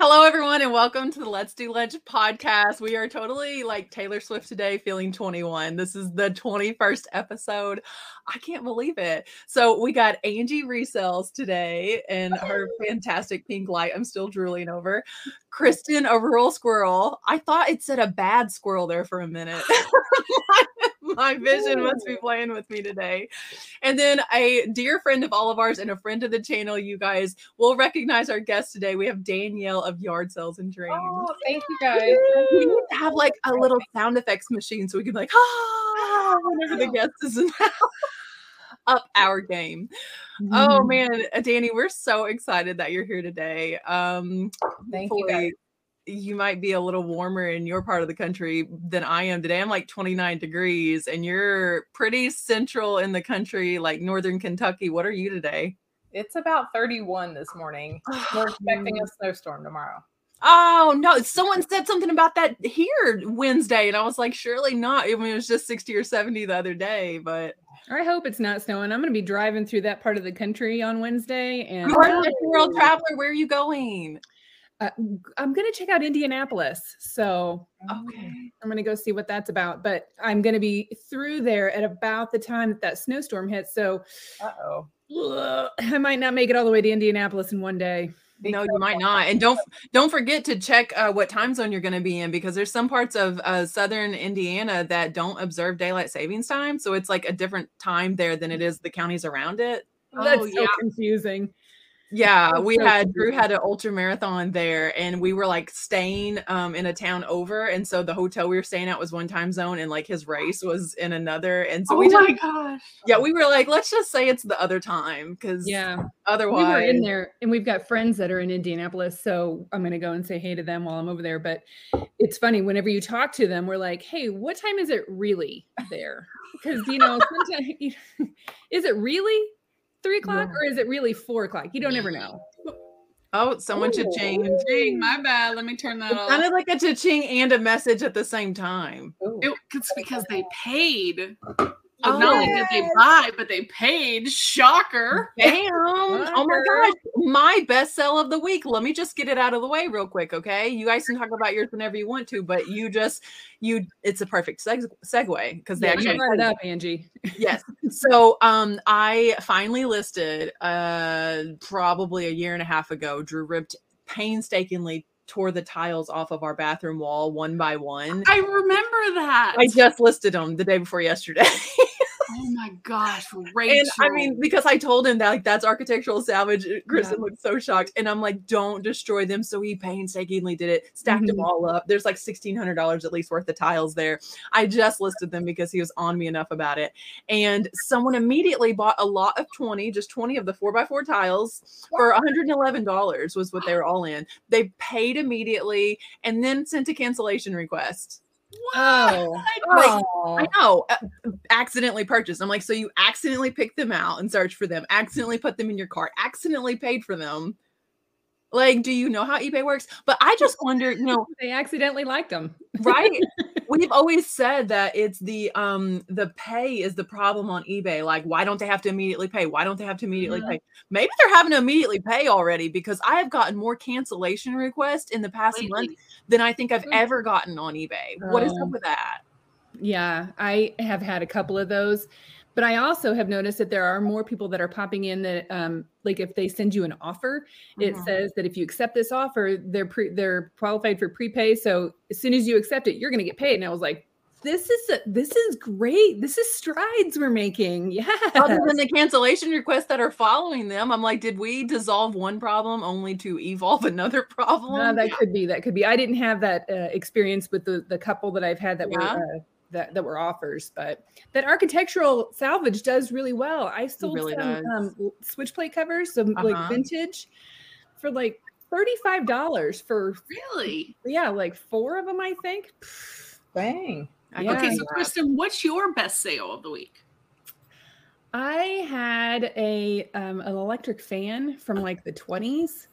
Hello, everyone, and welcome to the Let's Do Lunch podcast. We are totally like Taylor Swift today, feeling 21. This is the 21st episode. I can't believe it. So, we got Angie Resells today and her fantastic pink light. I'm still drooling over. Kristin, a rural squirrel. I thought it said a bad squirrel there for a minute. My vision must be playing with me today. And then a dear friend of all of ours and a friend of the channel, you guys will recognize our guest today. We have Danielle of Yard Sales and Dreams. Oh, thank you guys. We need to have like a little sound effects machine so we can be like, ah, whenever the guest is in up our game. Oh man, uh, Danny, we're so excited that you're here today. Um Thank you. Guys. You might be a little warmer in your part of the country than I am today. I'm like 29 degrees and you're pretty central in the country, like northern Kentucky. What are you today? It's about 31 this morning. We're expecting a snowstorm tomorrow. Oh no, someone said something about that here Wednesday, and I was like, surely not. I mean, it was just 60 or 70 the other day, but I hope it's not snowing. I'm going to be driving through that part of the country on Wednesday, and you're a world traveler. Where are you going? Uh, I'm going to check out Indianapolis. So Okay. I'm going to go see what that's about. But I'm going to be through there at about the time that that snowstorm hits. So Uh oh. I might not make it all the way to Indianapolis in one day. No, you might not. And don't don't forget to check uh, what time zone you're going to be in because there's some parts of uh, southern Indiana that don't observe daylight savings time, so it's like a different time there than it is the counties around it. That's Oh, so yeah. confusing. Yeah, we so had Drew had an ultra marathon there, and we were like staying um in a town over, and so the hotel we were staying at was one time zone, and like his race was in another, and so Oh we just gosh. yeah we were like let's just say it's the other time because Yeah. otherwise We were in there and we've got friends that are in Indianapolis. So I'm going to go and say hey to them while I'm over there. But it's funny, whenever you talk to them, we're like, hey, what time is it really there? Because, you know, sometimes, is it really three o'clock or is it really four o'clock? You don't ever know. oh someone Ooh. cha-ching. Dang, my bad. Let me turn that It off. sounded like a cha-ching and a message at the same time. Ooh. It- it's because they paid. So Oh. not only did they buy, but they paid. Shocker. Damn. Oh my gosh. My best sell of the week. Let me just get it out of the way real quick, okay? You guys can talk about yours whenever you want to, but you just you it's a perfect seg- segue because they Yeah, actually you brought it up, Angie. yes. So um I finally listed uh probably a year and a half ago. Drew ripped painstakingly tore the tiles off of our bathroom wall one by one. I remember that. I just listed them the day before yesterday. oh my gosh, Rachel. And I mean, because I told him that like that's architectural salvage. uh, Kristin looked so shocked, and I'm like, "Don't destroy them." So he painstakingly did it, stacked them Mhm. all up. There's like sixteen hundred dollars at least worth of tiles there. I just listed them because he was on me enough about it, and someone immediately bought a lot of twenty, just twenty of the four by four tiles for 111 dollars was what they were all in. They paid immediately and then sent a cancellation request. Oh, Like, I know, uh, accidentally purchased. I'm like, so you accidentally picked them out and searched for them, accidentally put them in your cart, accidentally paid for them. Like, do you know how eBay works? But I just wonder, you know, they accidentally liked them. right? We've always said that it's the um the pay is the problem on eBay. Like, why don't they have to immediately pay? Why don't they have to immediately Mhm. pay? Maybe they're having to immediately pay already because I have gotten more cancellation requests in the past month than I think I've Mm. ever gotten on eBay. What is up Oh. with that? Yeah, I have had a couple of those, but I also have noticed that there are more people that are popping in that, um, like if they send you an offer, it Mhm. says that if you accept this offer, they're pre- they're qualified for prepay. So as soon as you accept it, you're going to get paid. And I was like, this is a, this is great. This is strides we're making. Yeah. other than the cancellation requests that are following them i'm like did we dissolve one problem only to evolve another problem No, that could be. That could be. I didn't have that uh, experience with the the couple that I've had that Yeah. were uh, that that were offers, but that architectural salvage does really well. I sold really some does. um, switch plate covers, some Uh-huh. like vintage, for like thirty five dollars for Really? yeah, like four of them, I think. Dang. I Yeah. Okay, so that. Kristin, what's your best sale of the week? I had a um, an electric fan from like the twenties,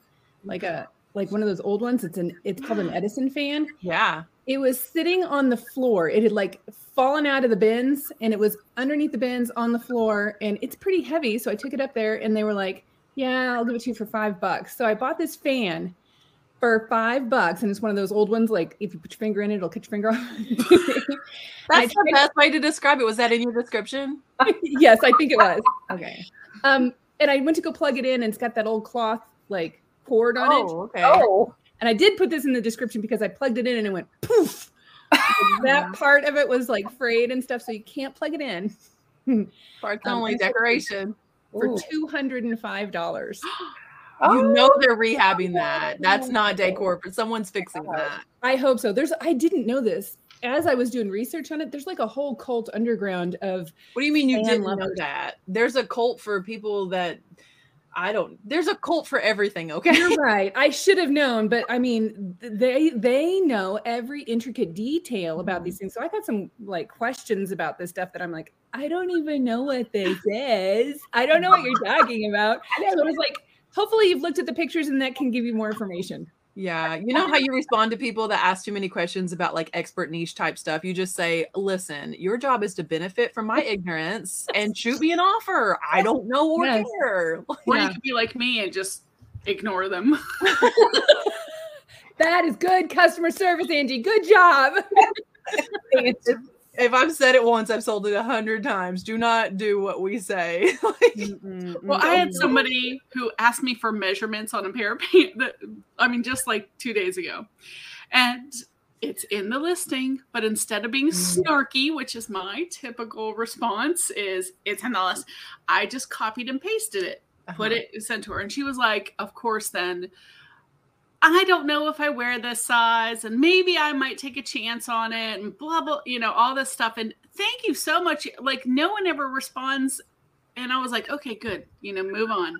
like a like one of those old ones. It's an it's called an Edison fan. yeah It was sitting on the floor. It had like fallen out of the bins and it was underneath the bins on the floor and it's pretty heavy. So I took it up there and they were like, Yeah, I'll give it to you for five bucks. So I bought this fan for five bucks, and it's one of those old ones. Like if you put your finger in it, it'll cut your finger off. That's the best way to describe it. Was that in your description? yes, I think it was. Okay. Um, and I went to go plug it in, and it's got that old cloth like cord on it. Oh, okay. Oh, And I did put this in the description because I plugged it in and it went poof. that part of it was like frayed and stuff, so you can't plug it in Parts Um, only decoration. for two hundred and five dollars. You know Oh. they're rehabbing that. That's not decor, but someone's fixing that. I hope so. There's I didn't know this. As I was doing research on it, there's like a whole cult underground of What do you mean you didn't know that? There's a cult for people that I don't. There's a cult for everything. Okay. You're right. I should have known, but I mean, they they know every intricate detail about mm-hmm. these things. So I got some like questions about this stuff that I'm like, I don't even know what this is. I don't know what you're talking about. So I was like, hopefully you've looked at the pictures and that can give you more information. Yeah. You know how you respond to people that ask too many questions about like expert niche type stuff? You just say, listen, your job is to benefit from my ignorance and shoot me an offer. I don't know or Yes. care. Or Yeah. you could be like me and just ignore them. That is good customer service, Angie. Good job. If I've said it once, I've sold it a hundred times. Do not do what we say. Well, I had somebody who asked me for measurements on a pair of pants. That, I mean, just like two days ago, and it's in the listing. But instead of being Mm. snarky, which is my typical response, is it's in the list. I just copied and pasted it, put Uh-huh. it, sent to her, and she was like, "Of course, then." I don't know if I wear this size and maybe I might take a chance on it and blah blah, you know, all this stuff. And thank you so much. Like no one ever responds. And I was like, okay, good. You know, move on.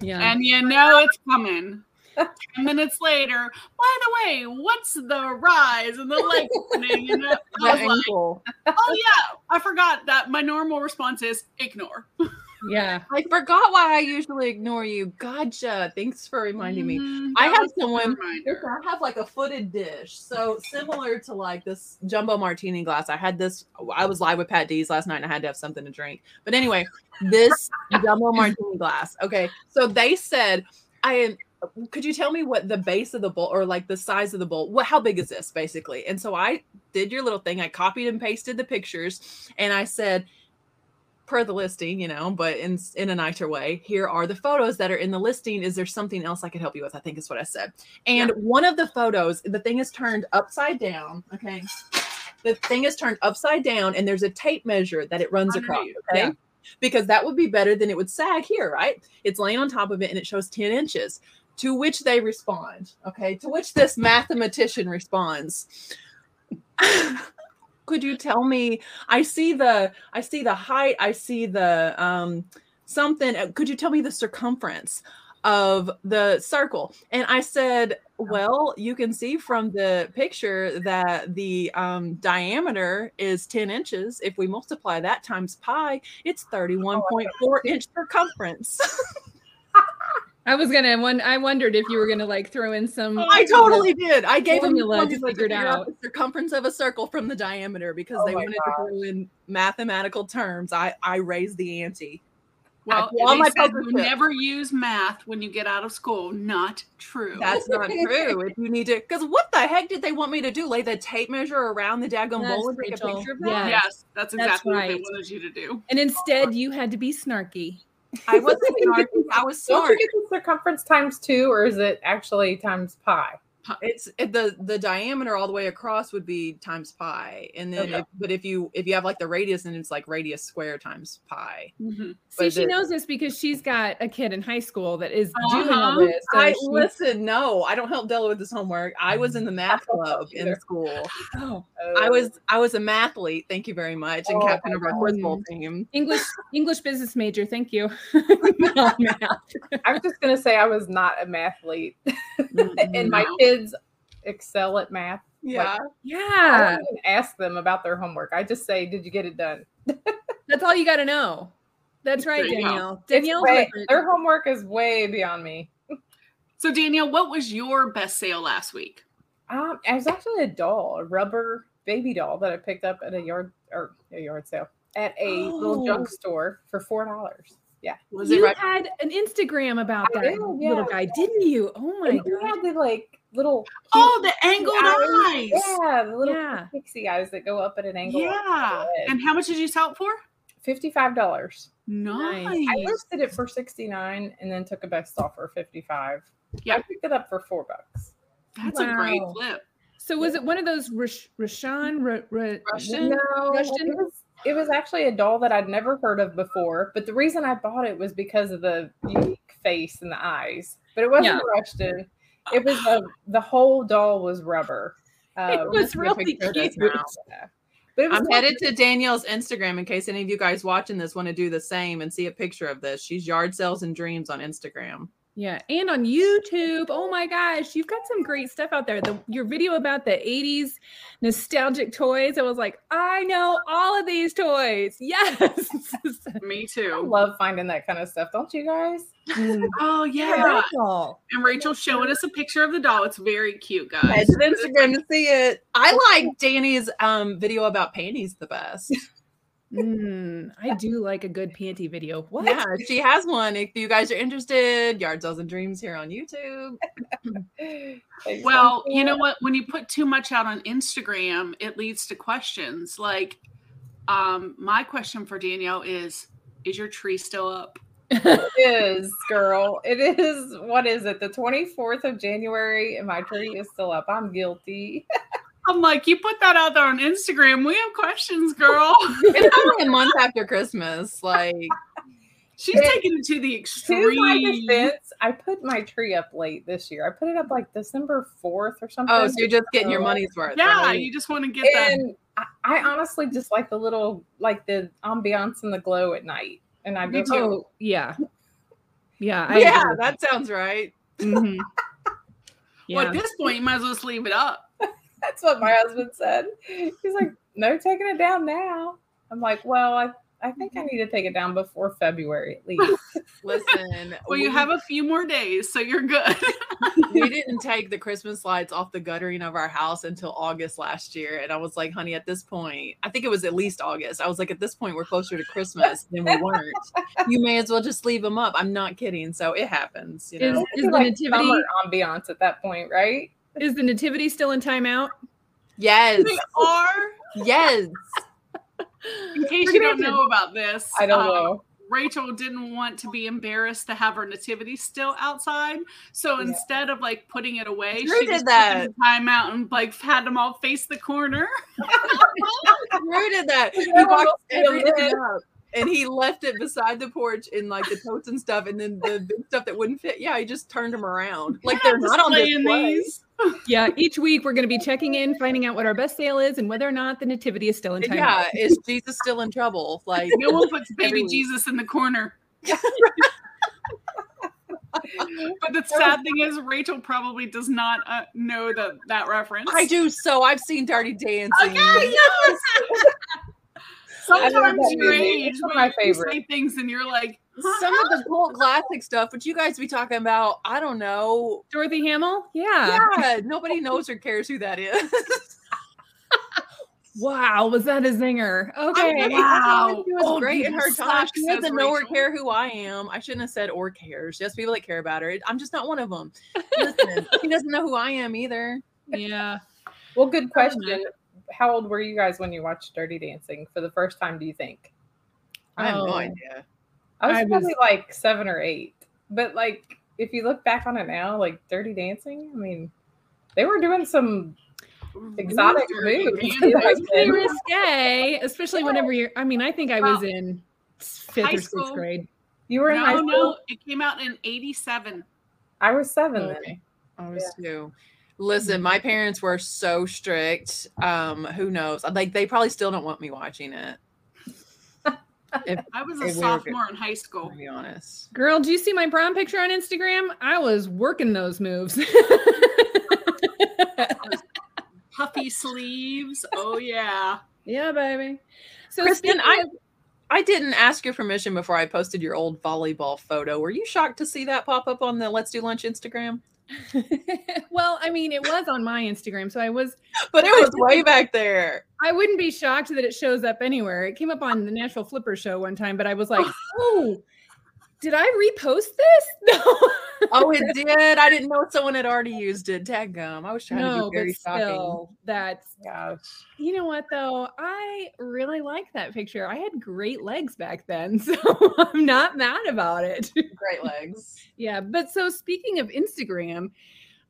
Yeah. And you know it's coming. Ten minutes later, by the way, what's the rise and the leg opening? And the, The I was like, oh yeah, I forgot that my normal response is ignore. yeah. I forgot why I usually ignore you. Gotcha. Thanks for reminding me. Mhm, I have someone- I have like a footed dish. So similar to like this jumbo martini glass. I had this, I was live with Pat D's last night and I had to have something to drink. But anyway, this jumbo martini glass. Okay. So they said, I am, could you tell me what the base of the bowl or like the size of the bowl? What, how big is this basically? And so I did your little thing. I copied and pasted the pictures and I said, per the listing, you know, but in in a nicer way. Here are the photos that are in the listing. Is there something else I could help you with? I think is what I said. And one of the photos, the thing is turned upside down. Okay. The thing is turned upside down, and there's a tape measure that it runs across. Okay. yeah. Because that would be better than it would sag here, right? It's laying on top of it and it shows 10 inches. To which they respond. Okay. To which this mathematician responds. Could you tell me? I see the I see the height, I see the um something. uh, Could you tell me the circumference of the circle? And I said, well, you can see from the picture that the um, diameter is 10 inches. If we multiply that times pi, it's 31.4 inch circumference. I was gonna one I wondered if you were gonna like throw in some I totally did. I gave them Formula to figure it out. the circumference of a circle from the diameter because Oh they my wanted to throw in mathematical terms. I I raised the ante. Well, all they my said you never use math when you get out of school. Not true. That's not true. If you need to, because what the heck did they want me to do? Lay the tape measure around the daggone bowl and take a picture of Yeah. that? yes, that's That's exactly what right. they wanted you to do. and instead you had to be snarky. I wasn't. I was don't you get the circumference times two, or is it actually times pi? It's it, the the diameter all the way across would be times pi, and then Okay. if, but if you if you have like the radius, and it's like radius square times pi. Mhm. See, she knows this because she's got a kid in high school that is doing all Uh-huh. this. So I she- listen. No, I don't help Della with this homework. I was in the math club in school. oh, I was I was a mathlete. Thank you very much, and Oh, captain of our quiz bowl team. English English business major. Thank you. No. I was just gonna say I was not a mathlete, Mm-hmm. and my. Kids excel at math. Yeah, I yeah, don't even ask them about their homework. I just say, "Did you get it done?" that's all you got to know. That's right, There you. Danielle. Way- their homework is way beyond me. So Danielle, what was your best sale last week? Um, it was actually a doll, a rubber baby doll that I picked up at a yard or a yard sale at a little Oh. junk store for four dollars. Yeah, was it you right? had an Instagram about I that did, little yeah. guy, didn't you? Oh my and god! had the like little. Oh, the angled eyes. eyes. Yeah, the little Yeah. pixie eyes that go up at an angle. Yeah. And how much did you sell it for? fifty-five dollars. Nice. I listed it for sixty-nine and then took a best offer fifty-five. Yeah. I picked it up for four bucks. That's a great flip. So was it one of those Rash- Rashan? Ra- Ra- Russian? No, Russian? it was it was actually a doll that I'd never heard of before. But the reason I bought it was because of the unique face and the eyes. But it wasn't Yeah. Russian. It was a, the whole doll was rubber. Uh, It was we'll take a really picture of this cute. But it was I'm like- headed to Danielle's Instagram in case any of you guys watching this want to do the same and see a picture of this. She's Yard Sales and Dreams on Instagram. Yeah, and on YouTube. Oh my gosh, you've got some great stuff out there. The your video about the 80s nostalgic toys. I was like, I know all of these toys. Yes. Me I too. love finding that kind of stuff, don't you guys? Mm. Oh Yeah, that's. And Rachel showing us a picture of the doll. It's very cute, Head guys. to Instagram to see it. I like Danny's um, video about panties the best. Mm, I do like a good panty video. What? Yeah, she has one. If you guys are interested, Yard Sales and Dreams here on YouTube. Well, you know what? When you put too much out on Instagram, it leads to questions. Like, um, my question for Danielle is: Is your tree still up? It is, girl. It is. What is it? The 24th of January, and my tree is still up. I'm guilty. I'm like, you put that out there on Instagram. We have questions, girl. It's only a month after Christmas. Like, She's It- taking it to the To my extreme. defense, I put my tree up late this year. I put it up like December 4th or something. oh, so you're just getting your money's worth. Yeah, right? you just want to get that. and I, I honestly just like the little, like the ambiance and the glow at night. And I do. too. Oh, yeah. Yeah. I yeah, agree that sounds right. Mhm. Well, at this point, you might as well just leave it up. That's what my husband said. He's like, no taking it down now. I'm like, well, I, I think I mm-hmm. need to take it down before February at least. Listen, Well, you have a few more days, so you're good. we didn't take the Christmas lights off the guttering of our house until August last year. And I was like, honey, at this point, I think it was at least August. I was like, at this point, we're closer to Christmas than we weren't. You may as well just leave them up. I'm not kidding. So it happens, you know. is the like nativity ambiance at that point, right? Is the nativity still in timeout? Yes. they are. Yes. In case We're you don't know about this, I don't uh, know. Rachel didn't want to be embarrassed to have her nativity still outside. So Yeah. instead of like putting it away, Drew she did just that. took time out and like had them all face the corner. Drew did that. He Everyone boxed will see 'em everything up. And he left it beside the porch in like the totes and stuff, and then the big stuff that wouldn't fit. Yeah, he just turned them around. Like they're not on Displaying display. these. Yeah, each week we're going to be checking in, finding out what our best sale is, and whether or not the nativity is still in time. Yeah, is Jesus still in trouble? Like No one puts baby. Jesus in the corner. But the sad thing is, Rachel probably does not uh, know that that reference. I do. So I've seen Dirty Dancing. Okay, yes. I love Sometimes that your movie. age, It's one of my you favorite. say things and you're like, Some of the cult classic stuff, but you guys be talking about, I don't know. Dorothy Hamill? Yeah. Yeah, nobody knows or cares who that is. Wow, was that a zinger? Okay. Okay, Wow. She was Oh, great in her you time. She doesn't know or care who I am. I shouldn't have said or cares. Just people that care about her. I'm just not one of them. Listen, she doesn't know who I am either. Yeah. Well, good question. How old were you guys when you watched Dirty Dancing for the first time? Do you think? I have Oh. no idea. I was I was- probably like seven or eight. But like, if you look back on it now, like Dirty Dancing, I mean, they were doing some exotic moves. Dancing. back It's pretty risque, especially whenever you're. I mean, I think I was in fifth or sixth school. grade. You were in high No, school. no, it came out in '87. I was seven oh, then. I was too. Listen, my parents were so strict. Um, who knows? Like they probably still don't want me watching it. If I was Hey, a we sophomore in high school. to be honest. Girl, do you see my prom picture on Instagram? I was working those moves. Puffy sleeves. Oh yeah. yeah, baby. So Kristin, I of- I didn't ask your permission before I posted your old volleyball photo. Were you shocked to see that pop up on the Let's Do Lunch Instagram? well, I mean, it was on my Instagram, so I was But it was way back there. I wouldn't be shocked that it shows up anywhere. It came up on the Nashville Flipper show one time, but I was like, oh, oh did I repost this? No. Oh, it did. I didn't know someone had already used it. Tag gum. I was trying no, to but be very shocking. still, that's Gosh. you know what though? I really like that picture. I had great legs back then, so I'm not mad about it. Great legs. yeah, but so speaking of Instagram,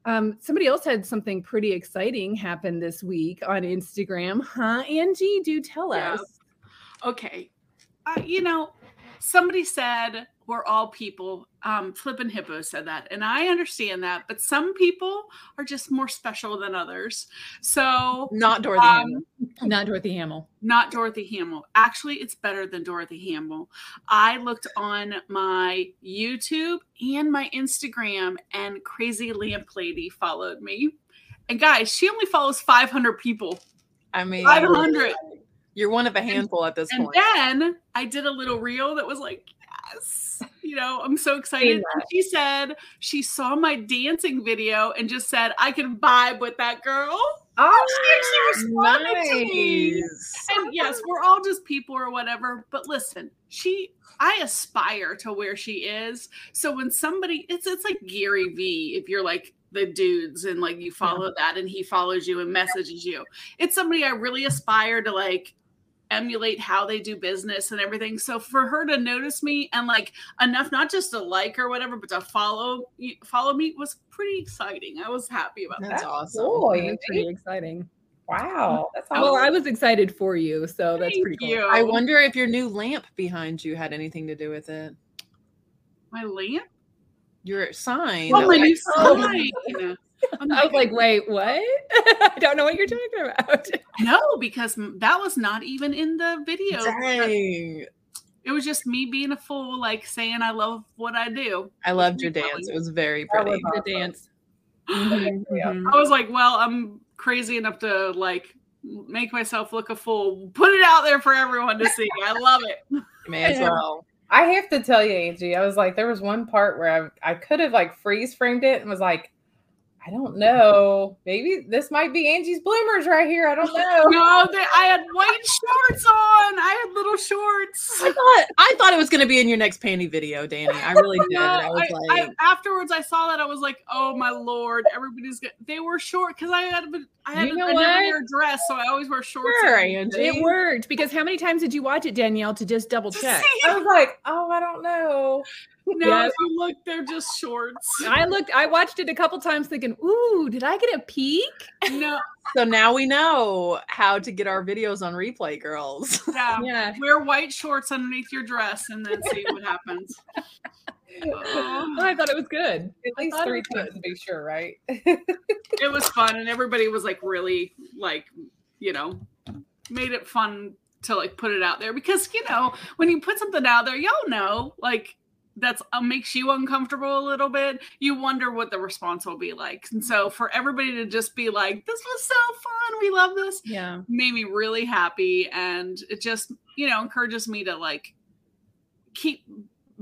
um, somebody else had something pretty exciting happen this week on Instagram, huh? Angie, do tell us. okay uh, you know somebody said we're all people um flippin hippo said that and i understand that but some people are just more special than others so Not Dorothy. um, Hamill. Not Dorothy Hamill. not dorothy hamill actually it's better than dorothy hamill i looked on my youtube and my instagram and crazy lamp lady followed me and guys she only follows 500 people I mean, 500 you're one of a handful at this And point. then I did a little reel that was like, yes, you know, I'm so excited. she said she saw my dancing video and just said I can vibe with that girl. Oh, She actually responded to me. And yes, we're all just people or whatever. But listen, she I aspire to where she is. So when somebody it's it's like Gary V, if you're like the dudes and like you follow that and he follows you and messages you. It's somebody I really aspire to like emulate how they do business and everything. So for her to notice me and like enough not just to like or whatever, but to follow follow me was pretty exciting. I was happy about that. That's that. awesome. cool. That's Angie. pretty exciting. Wow. That's oh, Well. I was excited for you, so that's Thank pretty cool. you. I wonder if your new lamp behind you had anything to do with it. my lamp. Your sign. Oh, my new sign. I'm I was like, wait, what? I don't know what you're talking about. no, because that was not even in the video. Dang. It was just me being a fool, like saying I love what I do. I loved your Really? dance. It was very That pretty. was The dance. Yeah. Mhm. I was like, well, I'm crazy enough to like make myself look a fool. Put it out there for everyone to see. I love it. May as well. I have to tell you, Angie, I was like, there was one part where I, I could have like freeze framed it and was like, I don't know. Maybe this might be Angie's bloomers right here. I don't know. No, they, I had white shorts on. I had little shorts. I thought I thought it was gonna be in your next panty video, Danny. I really did. No, I was I- like, I- afterwards, I saw that I was like, "Oh my lord!" Everybody's get, they were short because I had a- I had You know I never a dress, so I always wear shorts. Sure, Angie. It worked because how many times did you watch it, Danielle, to just double check? I was like, oh, I don't know. No, Yeah. if you look, they're just shorts. I looked, I watched it a couple times thinking, ooh, did I get a peek? No, so now we know how to get our videos on replay, girls. yeah. Yeah. Wear white shorts underneath your dress and then see what happens. Oh, I thought it was good. At least three was good. times to be sure, right? It was fun, and everybody was like really like you know made it fun to like put it out there because you know when you put something out there, y'all know like that's uh, makes you uncomfortable a little bit. You wonder what the response will be like, and so for everybody to just be like, "This was so fun, we love this," Yeah. made me really happy, and it just you know encourages me to like keep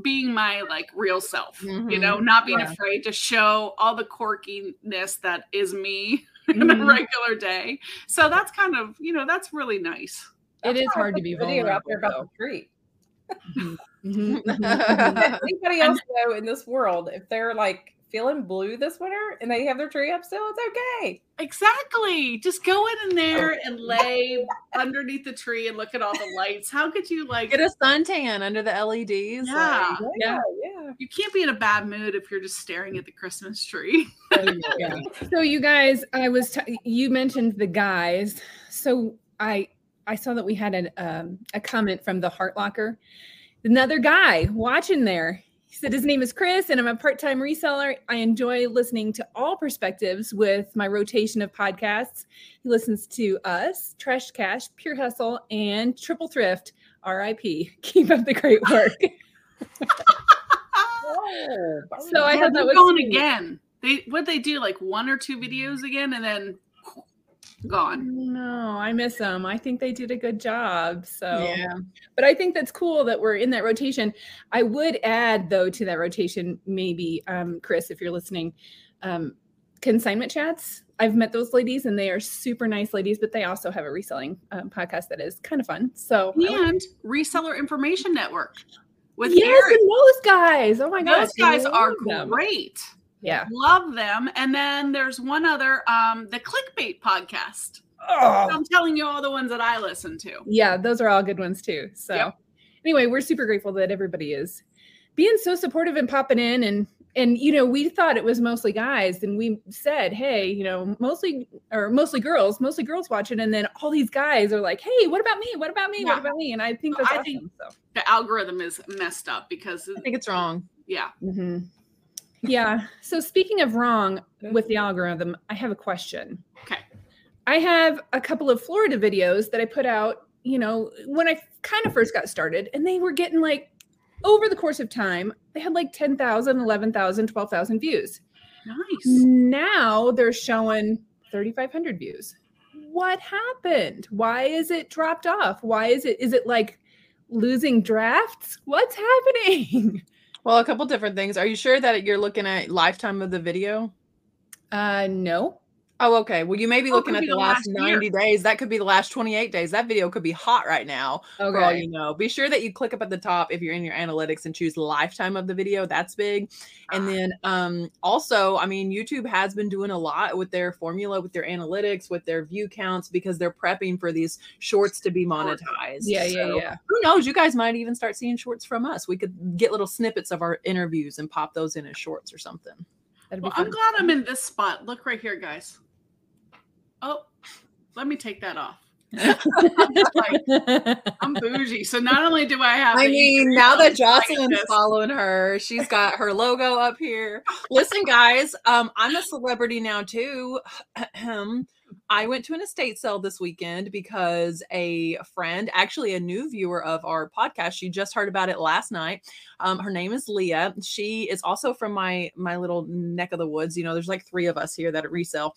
being my like real self you Mhm. know not being Yeah. afraid to show all the quirkiness that is me in a Mhm. regular day so that's kind of you know that's really nice It That's is why I hard to be the video out there vulnerable, about the treat. Mhm, mhm, mhm. Anybody else know in this world, if they're like feeling blue this winter and they have their tree up still, it's okay. exactly just go in there and lay underneath the tree and look at all the lights how could you like Get a suntan under the LEDs. Yeah. like- Yeah. yeah. you can't be in a bad mood if you're just staring at the christmas tree yeah. So you guys, I was t- you mentioned the guys. So I I saw that we had an, um, a comment from the Heart Locker. Another guy watching there. He said his name is Chris and I'm a part-time reseller. I enjoy listening to all perspectives with my rotation of podcasts. He listens to us, Trash Cash, Pure Hustle, and Triple Thrift. RIP. Keep up the great work. Oh, So I thought that was going sweet. again they what they do like one or two videos again and then gone No, I miss them. I think they did a good job. So Yeah. but I think that's cool that we're in that rotation. I would add though to that rotation, maybe um, Chris, if you're listening, um, consignment chats. I've met those ladies and they are super nice ladies, but they also have a reselling um, podcast that is kind of fun. So and reseller information network with yes, Eric. and those guys. Oh my gosh. Those guys are them. great. Yeah. Love them. And then there's one other, um, the Clickbait podcast. Oh. I'm telling you all the ones that I listen to. Yeah, those are all good ones too. So Yep. anyway, we're super grateful that everybody is being so supportive and popping in and and you know, we thought it was mostly guys and we said, "Hey, you know, mostly or mostly girls, mostly girls watching." And then all these guys are like, "Hey, what about me? What about me? Yeah. What about me?" And I think Well, that's I awesome. think- so. The algorithm is messed up because, I think it's wrong. yeah. Mhm. Yeah. So speaking of wrong mm-hmm. with the algorithm, I have a question. Okay. I have a couple of Florida videos that I put out, you know, when I kind of first got started, and they were getting like over the course of time, they had like 10,000, 11,000, 12,000 views. Nice. Now they're showing 3,500 views. What happened? Why is it dropped off? Why is it, is it like losing drafts? What's happening? Well, a couple different things. Are you sure that you're looking at lifetime of the video? Uh, no. Oh, okay. Well, you may be Oh, looking at be the the last last year. 90 days. That could be the last 28 days. That video could be hot right now. For all Okay. you know. Be sure that you click up at the top if you're in your analytics and choose lifetime of the video. That's big. And Ah. then um also, I mean, YouTube has been doing a lot with their formula, with their analytics, with their view counts, because they're prepping for these shorts to be monetized. Yeah, yeah, So, yeah. Who knows? You guys might even start seeing shorts from us. We could get little snippets of our interviews and pop those in as shorts or something. Well, I'm glad I'm in this spot. Look right here, guys. Oh, let me take that off. I'm bougie. So not only do I have I mean, now that Instagram like Jocelyn's following her, she's got her logo up here. Listen, guys, um, I'm a celebrity now too. I went to an estate sale this weekend because a friend, actually a new viewer of our podcast, she just heard about it last night. Um, her name is Leah. She is also from my my little neck of the woods. You know, there's like three of us here that resell.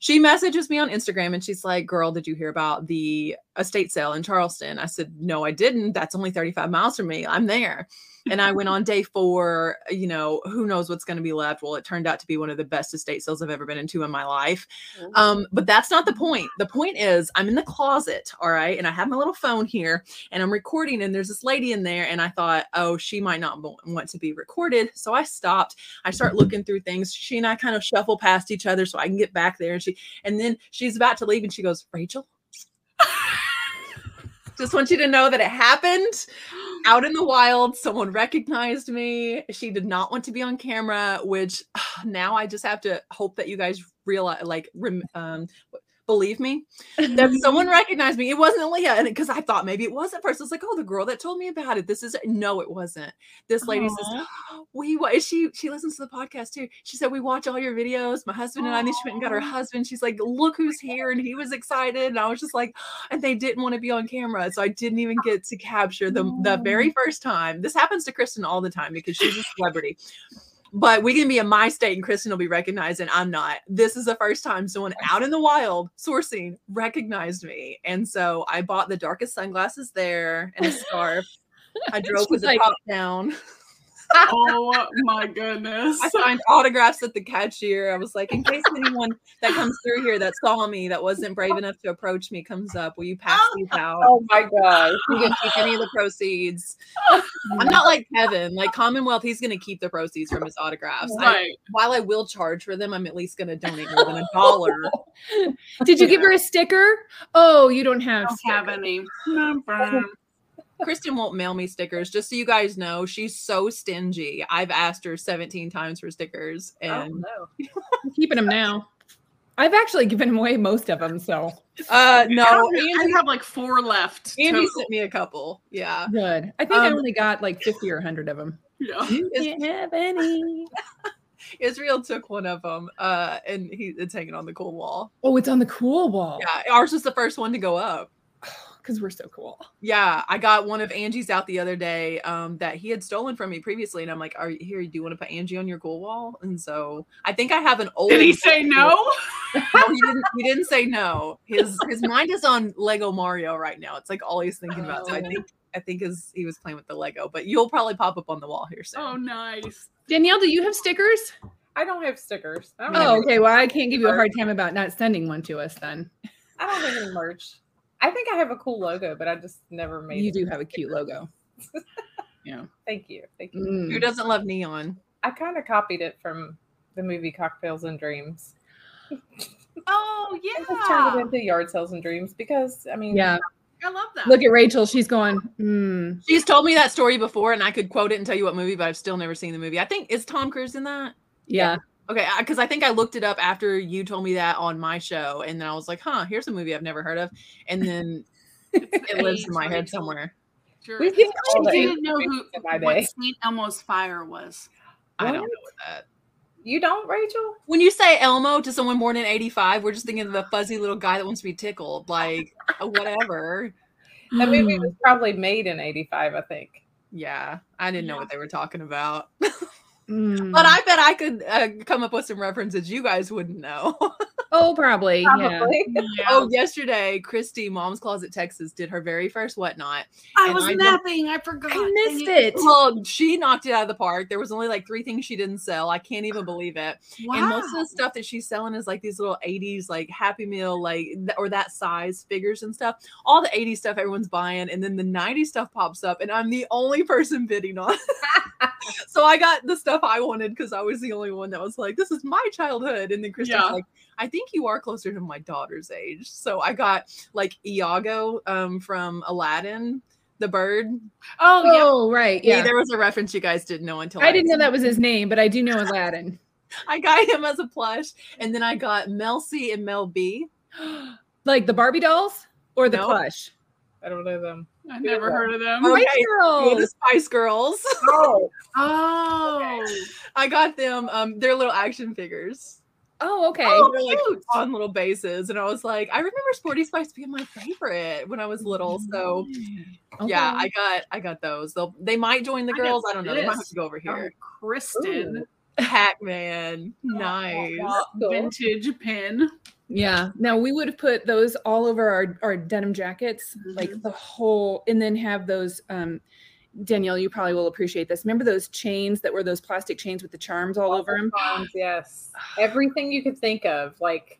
She messages me on Instagram and she's like, Girl, did you hear about the estate sale in Charleston? I said, No, I didn't. That's only 35 miles from me. I'm there. And I went on day four, you know, who knows what's going to be left? Well, it turned out to be one of the best estate sales I've ever been into in my life. Um, but that's not the point. The point is, I'm in the closet, all right, and I have my little phone here, and I'm recording, and there's this lady in there, and I thought, oh, she might not want to be recorded, so I stopped. I start looking through things. She and I kind of shuffle past each other so I can get back there, and she, and then she's about to leave, and she goes, Rachel. Just want you to know that it happened out in the wild. Someone recognized me. She did not want to be on camera, which now I just have to hope that you guys realize, like, rem, um, believe me that mm-hmm. someone recognized me. It wasn't Leah, and because I thought maybe it was at first. I was like, "Oh, the girl that told me about it." This is no, it wasn't. This lady says, "We she she listens to the podcast too." She said, "We watch all your videos." My husband and I. And then she went and got her husband. She's like, "Look who's here!" And he was excited, and I was just like, and they didn't want to be on camera, so I didn't even oh, get to capture them the very first time. This happens to Kristin all the time because she's a celebrity. But we can be in my state and Kristin will be recognized and I'm not. This is the first time someone out in the wild sourcing recognized me. And so I bought the darkest sunglasses there and a scarf. I drove with the like- top down. oh my goodness. I signed autographs at the cashier. I was like, in case anyone that comes through here that saw me that wasn't brave enough to approach me comes up, will you pass these oh. out? Oh my gosh. You can keep any of the proceeds. I'm not like Kevin, like Commonwealth. He's going to keep the proceeds from his autographs. I- Right. while I will charge for them, I'm at least going to donate more than a dollar. Did you give her a sticker? Oh, you don't have. I don't have stickers. any. Number. Kristin won't mail me stickers. Just so you guys know, she's so stingy. I've asked her 17 times for stickers, Oh, and no. I'm keeping them now. I've actually given away most of them, so uh, no, I, don't- I Andy, have like four left. Andy total. sent me a couple. Yeah, good. I think I Um, only got like 50 or 100 of them. Yeah. You Is- can't have any. Israel took one of them, uh, and he it's hanging on the cool wall. Oh, it's on the cool wall. Yeah, ours was the first one to go up. Because we're so cool. Yeah, I got one of Angie's out the other day um, that he had stolen from me previously, and I'm like, "Are you here? Do you want to put Angie on your cool wall?" And so I think I have an old. Did he say no? No, he didn't. He didn't say no. His his mind is on Lego Mario right now. It's like all he's thinking about. So I Oh. think I think his he was playing with the Lego, but you'll probably pop up on the wall here soon. Oh, nice. Danielle, do you have stickers? I don't have stickers. I don't, Oh, have, okay. Well, I can't give you a hard time about not sending one to us then. I don't have any merch. I think I have a cool logo, but I just never made You it. do have a cute logo. Yeah. Thank you. Thank you. Mm. Who doesn't love neon? I kind of copied it from the movie Cocktails and Dreams. Oh I just turned it into Yard Sales and Dreams because I mean, Yeah. I love that. Look at Rachel. She's going, mm. She's told me that story before, and I could quote it and tell you what movie, but I've still never seen the movie. I think is Tom Cruise in that. yeah. Okay, because I think I looked it up after you told me that on my show, and then I was like, "Huh, here's a movie I've never heard of," and then it lives in my head somewhere. Sure. we I didn't know who in my what day. Saint Elmo's fire was. I don't know What? what that. You don't, Rachel? When you say Elmo to someone born in '85, we're just thinking of the fuzzy little guy that wants to be tickled, like uh, whatever. That movie was probably made in '85, I think. Yeah, I didn't know what they were talking about, Mm. but I bet I could uh, come up with some references you guys wouldn't know. oh, probably. Probably. Yeah. oh, yesterday, Christy, Mom's Closet Texas, did her very first whatnot. I was I don't- napping. I forgot. I missed Dang it. Well, she knocked it out of the park. There was only like three things she didn't sell. I can't even believe it. Wow. And most of the stuff that she's selling is like these little 80s, like Happy Meal, like th- or that size figures and stuff. All the 80s stuff everyone's buying, and then the 90s stuff pops up, and I'm the only person bidding on. it. so I got the stuff I wanted because I was the only one that was like, "This is my childhood." And then Kristin's Yeah. like, "I think you are closer to my daughter's age." So I got like Iago um, from Aladdin, the bird. oh yeah. Oh, right. Yeah, Yeah. there was a reference you guys didn't know until I didn't know that was his name, but I do know Aladdin. I got him as a plush, and then I got Mel C and Mel B. like the Barbie dolls or the No. plush? I don't know them. I never heard of them. Oh, Spice Okay, Well, the Girls. Spice Girls. Oh, Oh. I got them. Um, they're little action figures. Oh, okay. Oh, they're like on little bases, and I was like, I remember Sporty Spice being my favorite when I was little. So yeah, I got I got those. They'll they might join the girls. I don't know. They might have to go over Oh, here. Kristin. Pac Man, nice. cool. Vintage pin. Yeah. Now we would have put those all over our, our denim jackets, like Mhm. the whole, and then have those. Um, Danielle, you probably will appreciate this. Remember those chains that were those plastic chains with the charms all over them? Phones, yes. Everything you could think of, like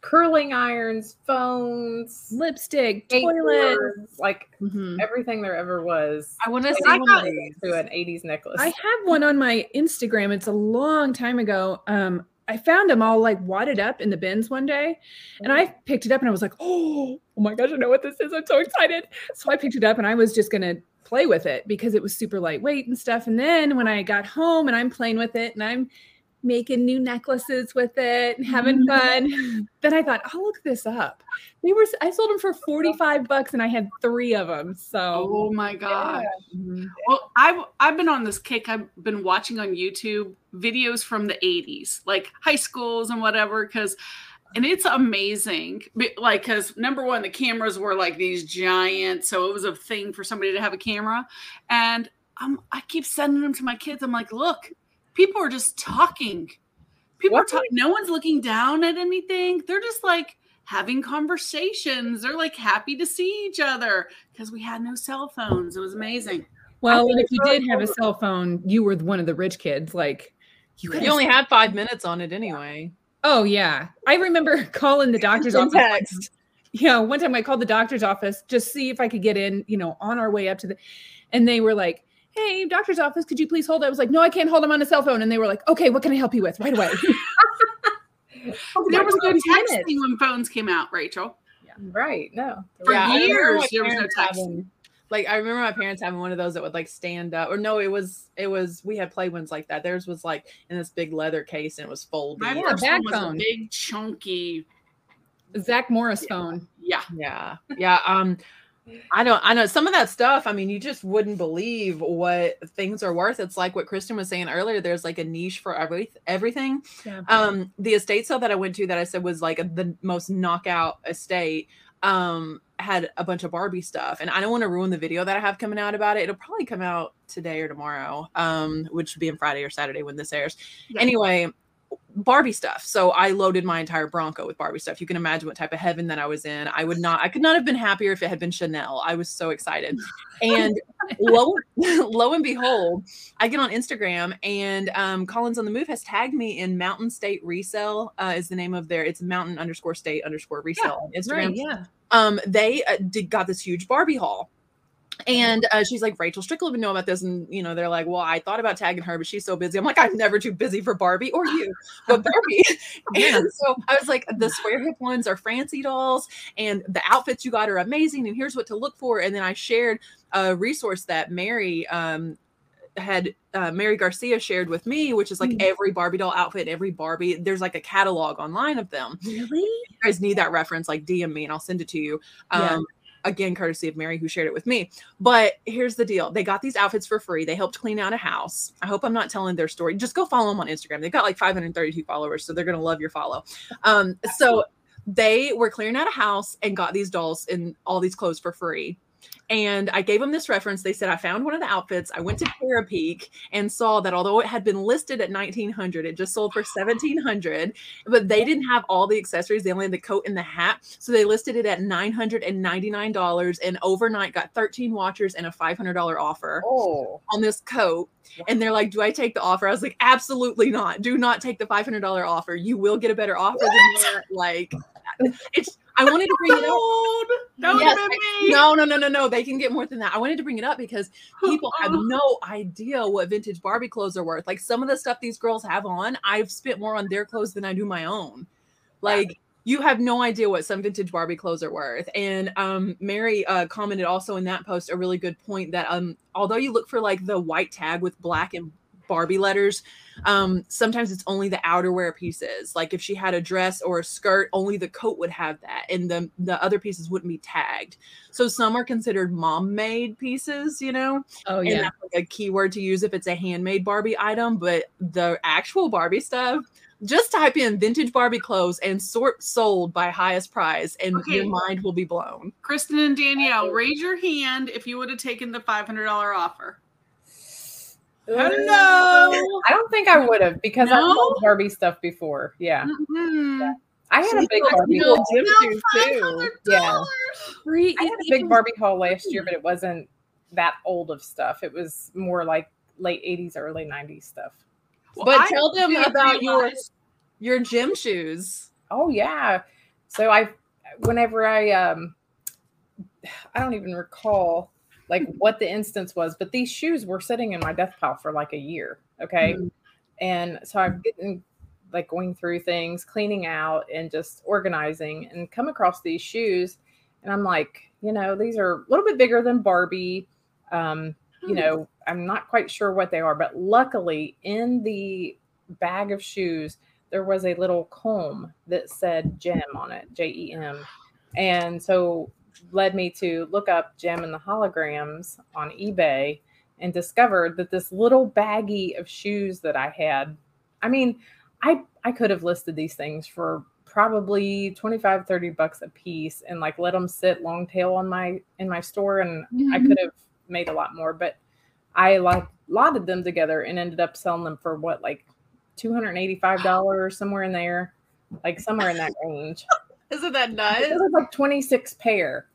curling irons, phones, Lipstick, toilet. skateboards, like Mhm. everything there ever was. I want to see I one got to an '80s necklace. I have one on my Instagram. It's a long time ago. Um, I found them all like wadded up in the bins one day, and I mm. picked it up and I was like, "Oh, oh my gosh, I know what this is! I'm so excited!" So I picked it up and I was just gonna play with it because it was super lightweight and stuff. And then when I got home and I'm playing with it and I'm making new necklaces with it and having fun, then I thought, "I'll look this up." They were I sold them for 45 bucks and I had three of them. So Oh my god. Mhm. Well, I've I've been on this kick. I've been watching on YouTube videos from the 80s, like high schools and whatever, because and it's amazing. Like, because number one, the cameras were like these giant, so it was a thing for somebody to have a camera. And um, I keep sending them to my kids. I'm like, look, people are just talking. People are talking. No one's looking down at anything. They're just like having conversations. They're like happy to see each other because we had no cell phones. It was amazing. Well, if you did have a cell phone, you were one of the rich kids. Like you, You only had five minutes on it anyway. Oh yeah, I remember calling the doctor's office. text. Yeah, one time I called the doctor's office just see if I could get in. You know, on our way up to the, and they were like, "Hey, doctor's office, could you please hold?" I was like, "No, I can't hold. I'm on a cell phone." And they were like, "Okay, what can I help you with right away?" There was no Thirty texting minutes. when phones came out, Rachel. Yeah. Right? No. For Yeah, years, there was no parents text. having- Like I remember my parents having one of those that would like stand up, or no, it was it was we had play ones like that. Theirs was like in this big leather case and it was folded. My Yeah, first one was a big, chunky. Zach Morris phone. Yeah. Yeah, yeah. Um, I don't. I know some of that stuff. I mean, you just wouldn't believe what things are worth. It's like what Kristin was saying earlier. There's like a niche for every everything. Yeah. Um, the estate sale that I went to that I said was like the most knockout estate. Um, had a bunch of Barbie stuff, and I don't want to ruin the video that I have coming out about it. It'll probably come out today or tomorrow, um, which would be on Friday or Saturday when this airs. Yeah. Anyway, Barbie stuff. So I loaded my entire Bronco with Barbie stuff. You can imagine what type of heaven that I was in. I would not, I could not have been happier if it had been Chanel. I was so excited. And lo, lo and behold, I get on Instagram and um, Collins on the Move has tagged me in Mountain State Resale, uh, is the name of their, it's mountain underscore state underscore resale on Instagram Right, yeah. um they uh, did got this huge barbie haul And uh, she's like, Rachel Strickland would know about this. And, you know, they're like, well, I thought about tagging her, but she's so busy. I'm like, I'm never too busy for Barbie or you, but Barbie. and so I was like, the square hip ones are Francie dolls, and the outfits you got are amazing. And here's what to look for. And then I shared a resource that Mary um, had uh, Mary Garcia shared with me, which is like Mm. every Barbie doll outfit, every Barbie. There's like a catalog online of them. Really? If you guys need that reference, like DM me and I'll send it to you. Um, Yeah. Again, courtesy of Mary who shared it with me. But here's the deal: they got these outfits for free. They helped clean out a house. I hope I'm not telling their story. Just go follow them on Instagram. They've got like 532 followers, so they're gonna love your follow. Um, so they were clearing out a house and got these dolls and all these clothes for free. And I gave them this reference. They said I found one of the outfits. I went to Terapeak and saw that although it had been listed at 1900, it just sold for 1700. But they didn't have all the accessories. They only had the coat and the hat. So they listed it at $999 and overnight got 13 watchers and a $500 offer Oh, on this coat. And they're like, Do I take the offer? I was like, Absolutely not. Do not take the $500 offer. You will get a better offer than that. Like, it's, I wanted to bring it up. That Yes, me. No, no, no, no, no. They can get more than that. I wanted to bring it up because people have Oh. no idea what vintage Barbie clothes are worth. Like some of the stuff these girls have on, I've spent more on their clothes than I do my own. Like you have no idea what some vintage Barbie clothes are worth. And um, Mary uh, commented also in that post a really good point that um, although you look for like the white tag with black and Barbie letters, um, sometimes it's only the outerwear pieces. Like if she had a dress or a skirt, only the coat would have that, and the the other pieces wouldn't be tagged. So some are considered mom made pieces, you know, Oh and yeah. that's like a keyword to use if it's a handmade Barbie item. But the actual Barbie stuff, just type in vintage Barbie clothes and sort sold by highest price, and your mind will be blown. Kristin and Danielle, raise your hand if you would have taken the five hundred dollar offer. Hello. I don't think I would have because I've No? sold Barbie stuff before. Yeah, Mhm. I had a big Barbie. little haul. gym No, too. Yeah. Free- I had a big Barbie haul last year, but it wasn't that old of stuff. It was more like late '80s, early '90s stuff. Well, But I tell them about your realize- your Jem shoes. Oh yeah. So I, whenever I, um, I don't even recall like what the instance was, but these shoes were sitting in my death pile for like a year. Okay. And so I'm getting like going through things, cleaning out and just organizing and come across these shoes. And I'm like, you know, these are a little bit bigger than Barbie. Um, you know, I'm not quite sure what they are, but luckily in the bag of shoes, there was a little comb that said Jem on it, J E M. And so led me to look up Jem and the Holograms on eBay and discovered that this little baggie of shoes that I had, I mean, I I could have listed these things for probably 25 30 bucks a piece and like let them sit long tail on my in my store and I Mhm. could have made a lot more but I like lotted them together and ended up selling them for what like $285 somewhere in there like somewhere in that range Isn't that it nuts? was like 26 pair.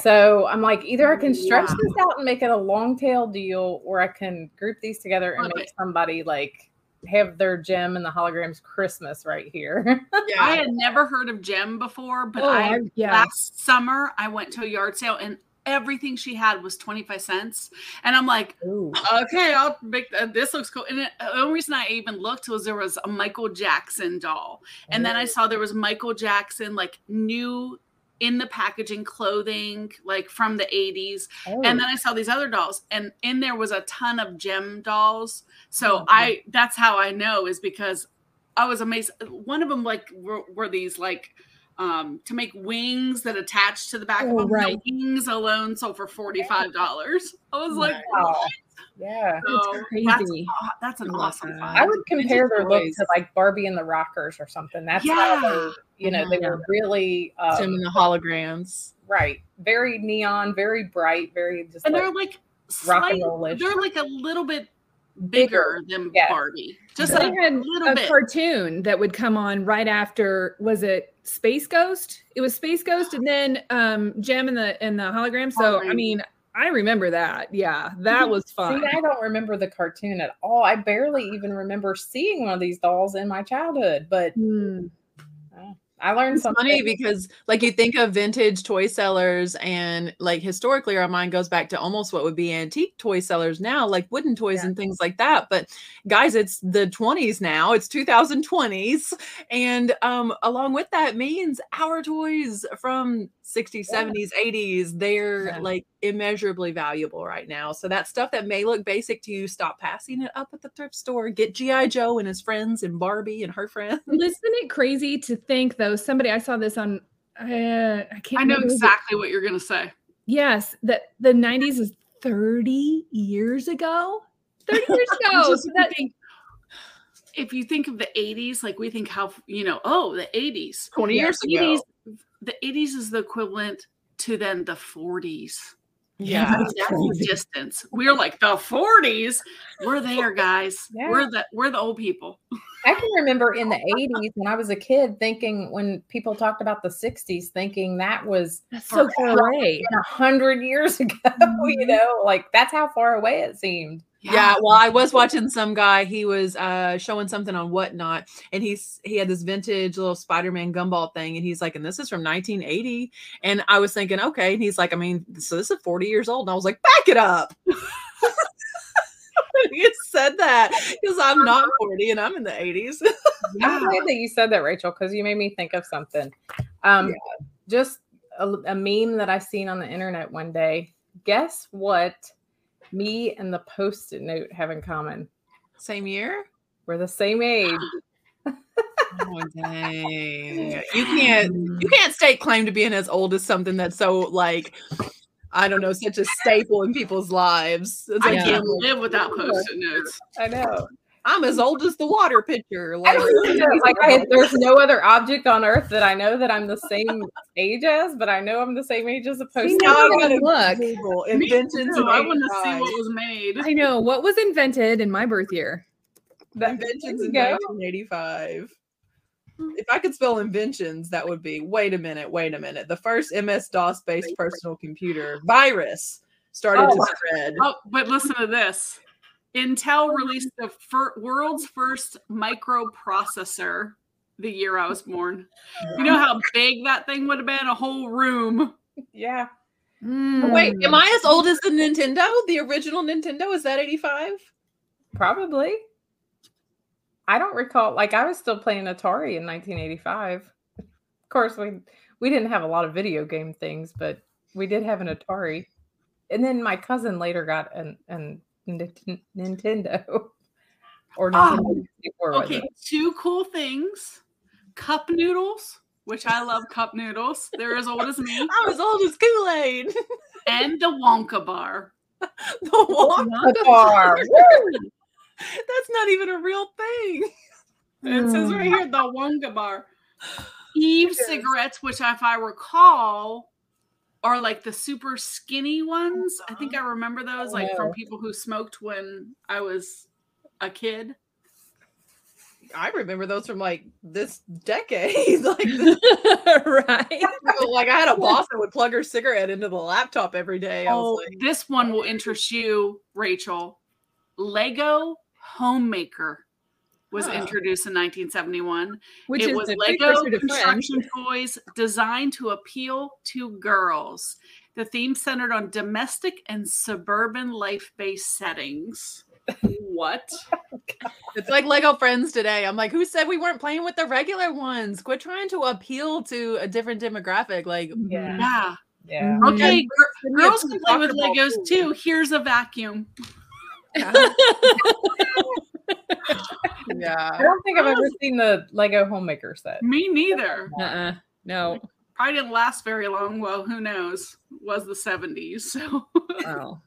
So I'm like, either I can stretch Wow. this out and make it a long tail deal, or I can group these together and Love make it. somebody like have their Jem and the Holograms Christmas right here. Yeah. I had never heard of Jem before, but Oh, I I- yeah. last summer I went to a yard sale and everything she had was 25 cents. And I'm like, Ooh. okay, I'll make uh, this looks cool. And the only reason I even looked was there was a Michael Jackson doll. And then I saw there was Michael Jackson, like new in the packaging clothing, like from the 80s. Oh. And then I saw these other dolls, and in there was a ton of Jem dolls. So Mhm. I that's how I know is because I was amazed. One of them like were, were these like um to make wings that attach to the back Oh, of them. right. The wings alone sold for forty five dollars. I was like, Wow. yeah. so It's that's, crazy. aw- that's an I awesome that. find. I would compare their look to like Barbie and the Rockers or something. That's how Yeah. they, you know, they Yeah. were really um, Jem and the Holograms. right, very neon, very bright, very just and like they're like rock slight, and roll-ish. they're like a little bit bigger than Yes. Barbie. Just They a had little a bit. cartoon that would come on right after was it Space Ghost? It was Space Ghost and then um Jem and the and the hologram. So I mean, I remember that. Yeah, that was fun. See, I don't remember the cartoon at all. I barely even remember seeing one of these dolls in my childhood, but Hmm. I learned It's something. funny because like you think of vintage toy sellers and like historically our mind goes back to almost what would be antique toy sellers now like wooden toys Yeah. and things like that but guys it's the 20s now it's 2020s and um along with that means our toys from 60s Yeah. 70s 80s they're Yeah. like immeasurably valuable right now so that stuff that may look basic to you stop passing it up at the thrift store get gi joe and his friends and barbie and her friends Isn't it crazy to think though? Somebody I saw this on. Uh, I can't. I know remember who- exactly what you're gonna say. Yes, that the '90s is 30 years ago. 30 years ago. Just So that- think- if you think of the 80s, like we think how you know, oh, the 80s. 20 Yeah, years The ago 80s, the 80s is the equivalent to then the 40s. yeah That's That's the distance. We're like the 40s. We're there, guys. Yeah. We're the we're the old people. I can remember in the 80s when I was a kid thinking when people talked about the 60s, thinking that was That's so far away. a hundred years ago, you Mhm. know, like that's how far away it seemed. Yeah. well, I was watching some guy. He was uh showing something on whatnot, and he's he had this vintage little Spider-Man gumball thing, and he's like, and this is from 1980. And I was thinking, okay, and he's like, I mean, so this is 40 years old, and I was like, back it up. he said that because I'm not 40 and I'm in the 80s. I'm glad that you said that, Rachel, because you made me think of something. Um, Just a, a meme that I seen on the internet one day. Guess what? Me and the post-it note have in common. Same year. We're the same age. Oh dang! You can't you mm. can't stake claim to being as old as something that's so like I don't know, such a staple in people's lives. It's I like, can't live without post-it notes. I know. I'm as old as the water pitcher. I Like, don't know, like I, there's no other object on earth that I know that I'm the same age as, but I know I'm the same age as a See, post-it now I note. gotta look. Google inventions I want to see what was made. I know what was invented in my birth year. That- inventions in there you go. 1985. If I could spell inventions, that would be wait a minute, wait a minute. The first MS DOS based personal computer virus started Oh. to spread. Oh, but listen to this. Intel released the fir- world's first microprocessor the year I was born. You know how big that thing would have been? A whole room. Yeah. Wait, Mm. am I as old as the Nintendo? The original Nintendo is that 85? Probably. I don't recall. Like I was still playing Atari in 1985. Of course, we we didn't have a lot of video game things, but we did have an Atari. And then my cousin later got an an Nint- Nintendo or Nintendo Oh, Okay, two cool things. Cup noodles, which I love cup noodles. They're as old as me. I'm as old as Kool-Aid. And the Wonka bar. the Wonka The bar. Woo! That's not even a real thing. It says Mm. right here the Wonka bar. Eve cigarettes, which if I recall are like the super skinny ones. I think I uh-huh. remember those like from Oh. people who smoked when I was a kid. I remember those from like this decade. like, this, right. like I had a boss that would plug her cigarette into the laptop every day. I Oh, was like, this one will interest you, Rachel. Lego Homemaker was Huh. introduced in 1971. Which it is was Lego precursor to Friends. construction toys designed to appeal to girls. The theme centered on domestic and suburban life-based settings. what? it's like Lego Friends today. I'm like, who said we weren't playing with the regular ones? Quit trying to appeal to a different demographic. Like, Yeah. Yeah. Yeah. Mhm. Okay, gir- Send me a girls can play with Legos pool. too. Here's a vacuum. I don't think I've ever seen the Lego homemaker set. Me neither. Uh-uh. No. Probably didn't last very long. Well, who knows? Was the 70s. So Well,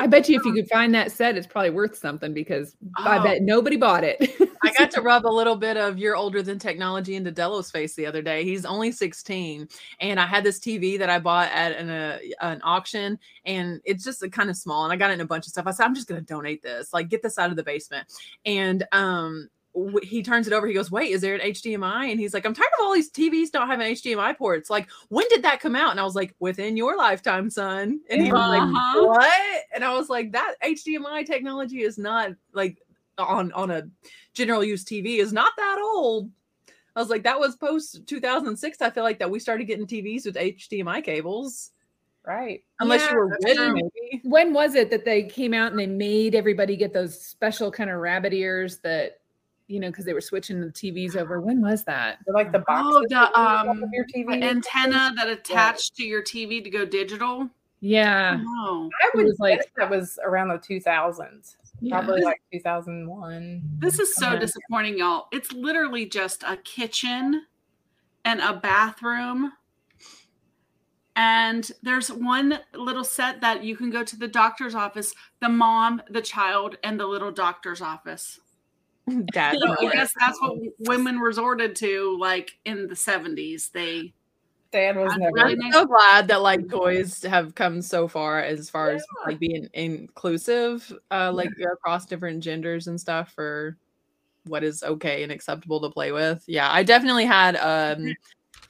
I bet you if you could find that set, it's probably worth something because I Oh. bet nobody bought it. I got to rub a little bit of you're older than technology into Delo's face the other day. He's only 16. And I had this TV that I bought at an, uh, an auction and it's just a kind of small. And I got it in a bunch of stuff. I said, I'm just going to donate this, like get this out of the basement. And, um, w- he turns it over. He goes, "Wait, is there an HDMI?" And he's like, "I'm tired of all these TVs not having HDMI ports. Like, when did that come out?" And I was like, "Within your lifetime, son." And he was like, Uh-huh. what? And I was like, that HDMI technology is not like on on a general use TV is not that old. I was like, that was post 2006. I feel like that we started getting TVs with HDMI cables. Right. Unless Yeah, you were when was it that they came out and they made everybody get those special kind of rabbit ears that you know because they were switching the TVs over? When was that? They're like the boxes Oh, the, that you put um, up your TV. The antenna that attached to your TV to go digital. Yeah, Oh, I would was like- that was around the 2000s. yeah. Probably like 2001. this is so Yeah. disappointing, y'all. It's literally just a kitchen and a bathroom. And there's one little set that you can go to the doctor's office, the mom, the child, and the little doctor's office. Dad. So I guess that's what women resorted to like in the 70s. They Dad was I'd never. really I'm so glad that like toys have come so far as far as like being inclusive, uh, like across different genders and stuff for what is okay and acceptable to play with. Yeah, I definitely had um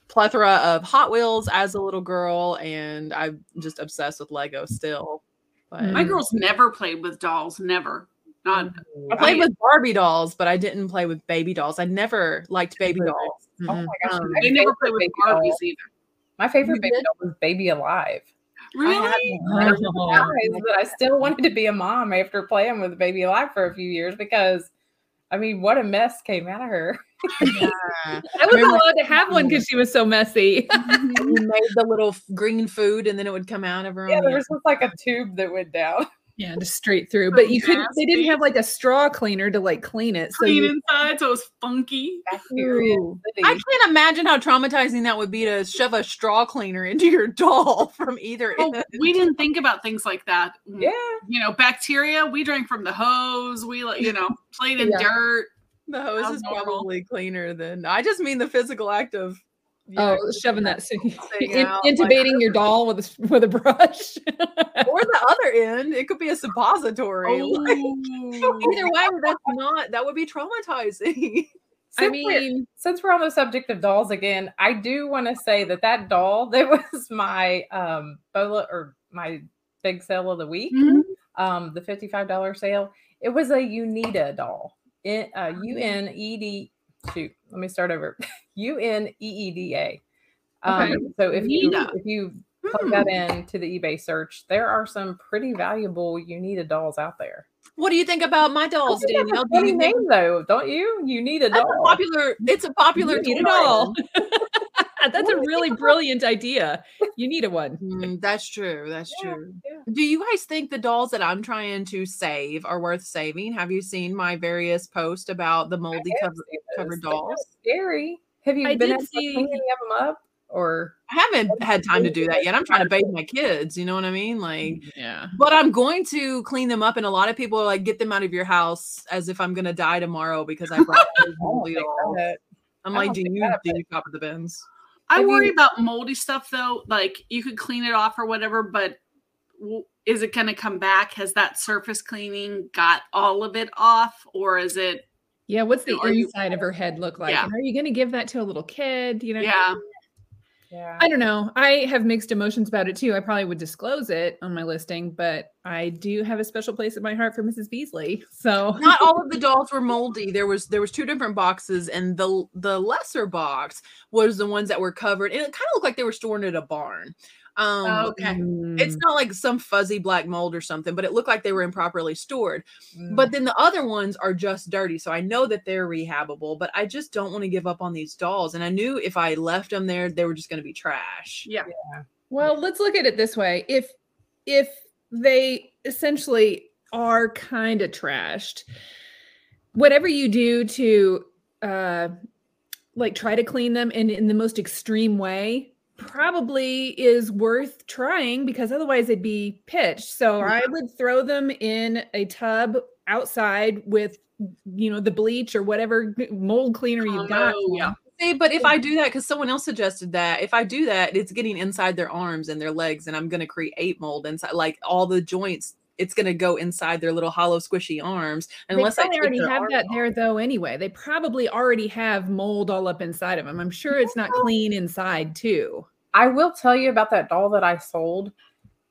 plethora of Hot Wheels as a little girl, and I'm just obsessed with Lego still. But my girls never played with dolls, never. Not I played I- with Barbie dolls, but I didn't play with baby dolls. I never liked baby dolls. Oh my gosh. Um, my they never favorite played with baby Barbies doll- either. My favorite You baby did? doll was Baby Alive. I Really? one. I was surprised that I still wanted to be a mom after playing with Baby Alive for a few years because, I mean, what a mess came out of her. Yeah. I was Remember- allowed to have one because she was so messy. you made the little green food and then it would come out of her Yeah, there was just like a tube that went down. Yeah, just straight through. But you couldn't. They didn't have like a straw cleaner to like clean it. So Clean you, inside, so it was funky. Ooh. I can't imagine how traumatizing that would be to shove a straw cleaner into your doll from either Oh, end. we didn't think about things like that. Mm, yeah. You know, bacteria, we drank from the hose. We, like, you know, played in Yeah. dirt. The hose is Abnormal. probably cleaner than I just mean the physical act of you oh, shoving that in, out, like- intubating your doll with a with a brush. or the other end. It could be a suppository. Like, Oh. either way, that's not that would be traumatizing. I Since we're- mean, since we're on the subject of dolls again, I do want to say that that doll that was my um bolo or my big sale of the week, Mhm. um the fifty five dollar sale. It was a Uneeda doll. It, uh, U N E D. Shoot, let me start over. U N E E D A. Um, Okay. So if you Uneeda. if you plug that in to the eBay search, there are some pretty valuable Uneeda dolls out there. What do you think about my dolls, Danielle? Do you name though, don't you? Uneeda that's a doll. popular? It's a popular you need a toy. doll. That's a really brilliant idea. You need a one. Mm, that's true. That's Yeah, true. yeah. Do you guys think the dolls that I'm trying to save are worth saving? Have you seen my various posts about the moldy cover, covered those. They're kinda dolls? Scary. Have you I been see- them up? Or I haven't had time to do that yet. I'm trying to bathe my kids. You know what I mean? Like, Yeah. but I'm going to clean them up. And a lot of people are like, get them out of your house as if I'm going to die tomorrow because I brought dolls. I'm I like, do you do you top of the bins? I worry you- about moldy stuff though. Like you could clean it off or whatever, but w- is it going to come back? Has that surface cleaning got all of it off, or is it? Yeah. What's the Are you- inside of her head look like? Yeah. And are you going to give that to a little kid? You know. Yeah, Yeah. I don't know. I have mixed emotions about it too. I probably would disclose it on my listing, but I do have a special place in my heart for Mrs. Beasley. So Not all of the dolls were moldy. There was there was two different boxes, and the the lesser box was the ones that were covered, and it kind of looked like they were stored in a barn. Um, Oh, okay. It's not like some fuzzy black mold or something, but it looked like they were improperly stored. Mm. But then the other ones are just dirty. So I know that they're rehabable, but I just don't want to give up on these dolls. And I knew if I left them there, they were just going to be trash. yeah. Well, let's look at it this way. If if they essentially are kind of trashed, whatever you do to uh like try to clean them in in the most extreme way probably is worth trying because otherwise they'd be pitched. So I would throw them in a tub outside with you know the bleach or whatever mold cleaner you've oh, got. Oh, yeah. See, but if I do that, because someone else suggested that, if I do that, it's getting inside their arms and their legs, and I'm going to create mold inside, like all the joints. It's going to go inside their little hollow, squishy arms. Unless they I probably take already have that off. there though anyway they probably already have mold all up inside of them i'm sure it's not clean inside too I will tell you about that doll that I sold.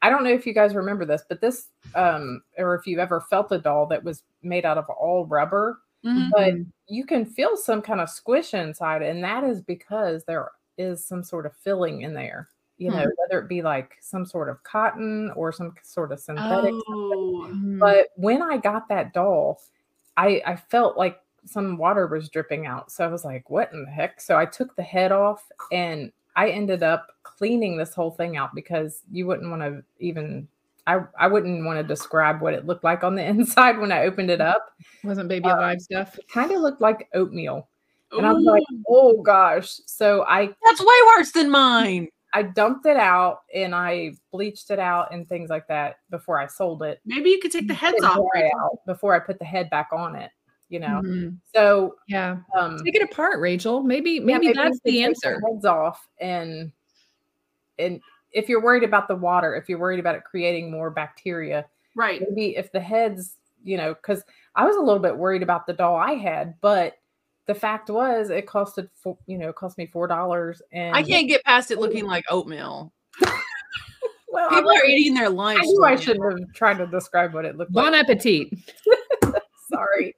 I don't know if you guys remember this, but this, um, or if you've ever felt a doll that was made out of all rubber. Mhm. but you can feel some kind of squish inside, and that is because there is some sort of filling in there. You Hmm. know, whether it be like some sort of cotton or some sort of synthetic. Oh, Mhm. But when I got that doll, I I felt like some water was dripping out. So I was like, what in the heck? So I took the head off and I ended up cleaning this whole thing out because you wouldn't want to even I, I wouldn't want to describe what it looked like on the inside when I opened it up. wasn't baby uh, alive stuff. It kind of looked like oatmeal. And I'm like, oh gosh. So I That's way worse than mine. I dumped it out and I bleached it out and things like that before I sold it. maybe you could take the heads off. dry out before I put the head back on it, you know. Mhm. So Yeah. um Take it apart, Rachel. Maybe yeah, maybe that's the answer. Heads off and and if you're worried about the water, if you're worried about it creating more bacteria, Right. maybe if the heads, you know, because I was a little bit worried about the doll I had, but the fact was it costed four, you know, it cost me four dollars and I can't get past it looking like oatmeal. well, People are eating their lunch. I knew I shouldn't have tried to describe what it looked Bon like. Bon appetit. Sorry.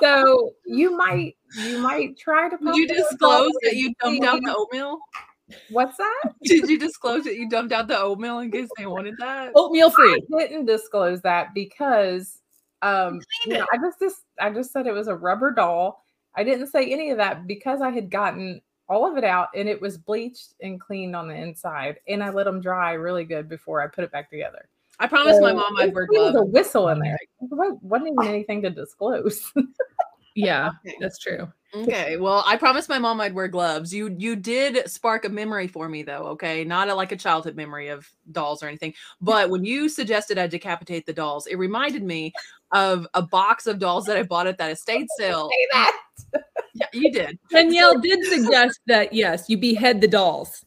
so you might you might try to Did you it disclose that you dumped out the oatmeal? What's that? Did you disclose that you dumped out the oatmeal in case they wanted that? Oatmeal free. I didn't disclose that because um you know, I just, just I just said it was a rubber doll. I didn't say any of that because I had gotten all of it out and it was bleached and cleaned on the inside and I let them dry really good before I put it back together. I promised my mom I'd wear was a whistle in there. It wa- wasn't even anything to disclose. Yeah, Okay. that's true. Okay, well, I promised my mom I'd wear gloves. You you did spark a memory for me though, okay? Not a, like a childhood memory of dolls or anything. But when you suggested I decapitate the dolls, it reminded me of a box of dolls that I bought at that estate sale. Say that. Yeah, you did. Danielle did suggest that yes, you behead the dolls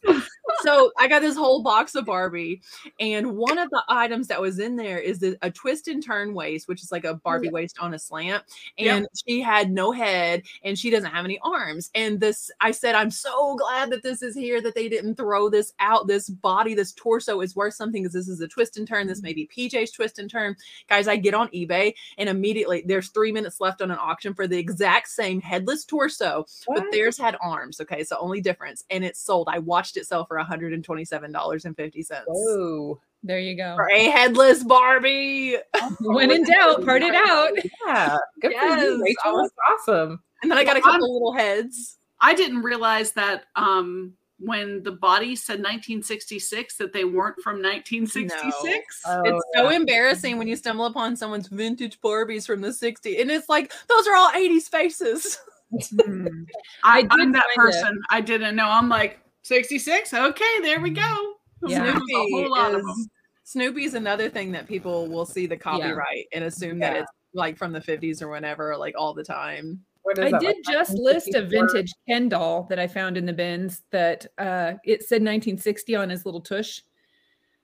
so I got this whole box of Barbie, and one of the items that was in there is the, a twist and turn waist, which is like a Barbie waist on a slant. And she had no head, and she doesn't have any arms. And this, I said, I'm so glad that this is here. That they didn't throw this out. This body, this torso is worth something because this is a twist and turn. This may be PJ's twist and turn, guys. I get on eBay, and immediately there's three minutes left on an auction for the exact same headless torso, what? but theirs had arms. Okay, so only difference, and it sold. I watched it sell for a $127.50. Oh, there you go. For a headless Barbie. when in doubt, part it out. Yeah. Good yes. for you, Rachel. That's awesome. And then I got a couple little heads. I didn't realize that um when the body said 1966 that they weren't from 1966. No. Oh, it's yeah. so embarrassing when you stumble upon someone's vintage Barbies from the 60s and it's like those are all 80s faces. Hmm. I, am that person. It. I didn't know. I'm like, 66. Okay, there we go. Yeah. There's a whole lot of Snoopy them. is Snoopy's another thing that people will see the copyright and assume that it's like from the 50s or whenever, like all the time. What is I that, did like just list a 1954? vintage Ken doll that I found in the bins that uh, it said 1960 on his little tush.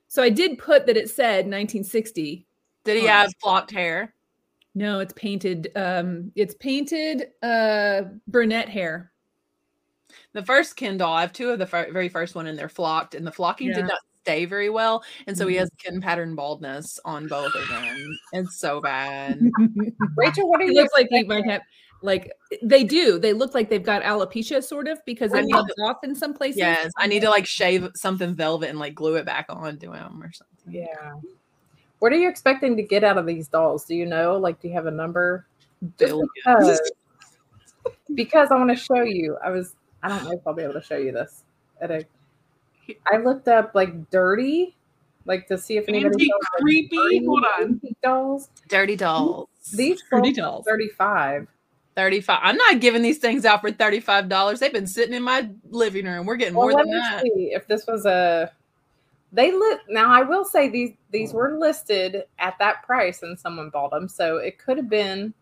So I did put that it said 1960. Did he have flocked hair? No, it's painted. Um, it's painted uh, brunette hair. The first Ken doll, I have two of the fir- very first one, and they're flocked, and the flocking Yeah. did not stay very well, and so he Mhm. has Ken pattern baldness on both of them. It's so bad. Rachel, what do you looks like he expecting? might have like they do. They look like they've got alopecia, sort of, because I it need rubs off in some places. yes, I need to like shave something velvet and like glue it back on to him or something. Yeah. What are you expecting to get out of these dolls? Do you know? Like, do you have a number? Billions. because, because I want to show you. I was, I don't know if I'll be able to show you this. At a, I looked up like dirty, like to see if anybody Antique, sells, like, creepy. dirty Hold on. dolls. Dirty dolls. These Dirty dolls dolls. 35. 35. I'm not giving these things out for $35. They've been sitting in my living room. We're getting Well, more let than me that. see if this was a. They lit now. I will say these these were listed at that price, and someone bought them. So it could have been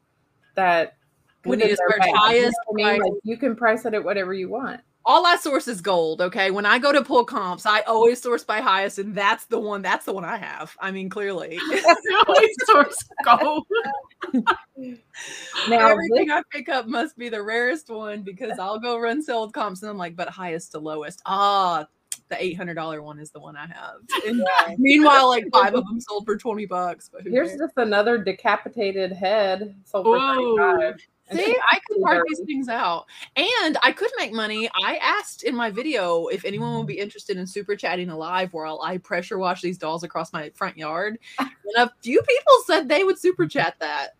that. We need to they're. You know highest I mean? Like, you can price it at whatever you want. All I source is gold. Okay. When I go to pull comps, I always source by highest, and that's the one. That's the one I have. I mean, clearly. Always source gold. Now, Everything this- I pick up must be the rarest one because I'll go run sold comps and I'm like, but highest to lowest. Ah, the eight hundred dollar one is the one I have. Meanwhile, like five of them sold for twenty bucks. But who Here's cares? just another decapitated head sold for Whoa. 35. See, I could part these things out, and I could make money. I asked in my video if anyone would be interested in super chatting alive, while I pressure wash these dolls across my front yard, and a few people said they would super chat that.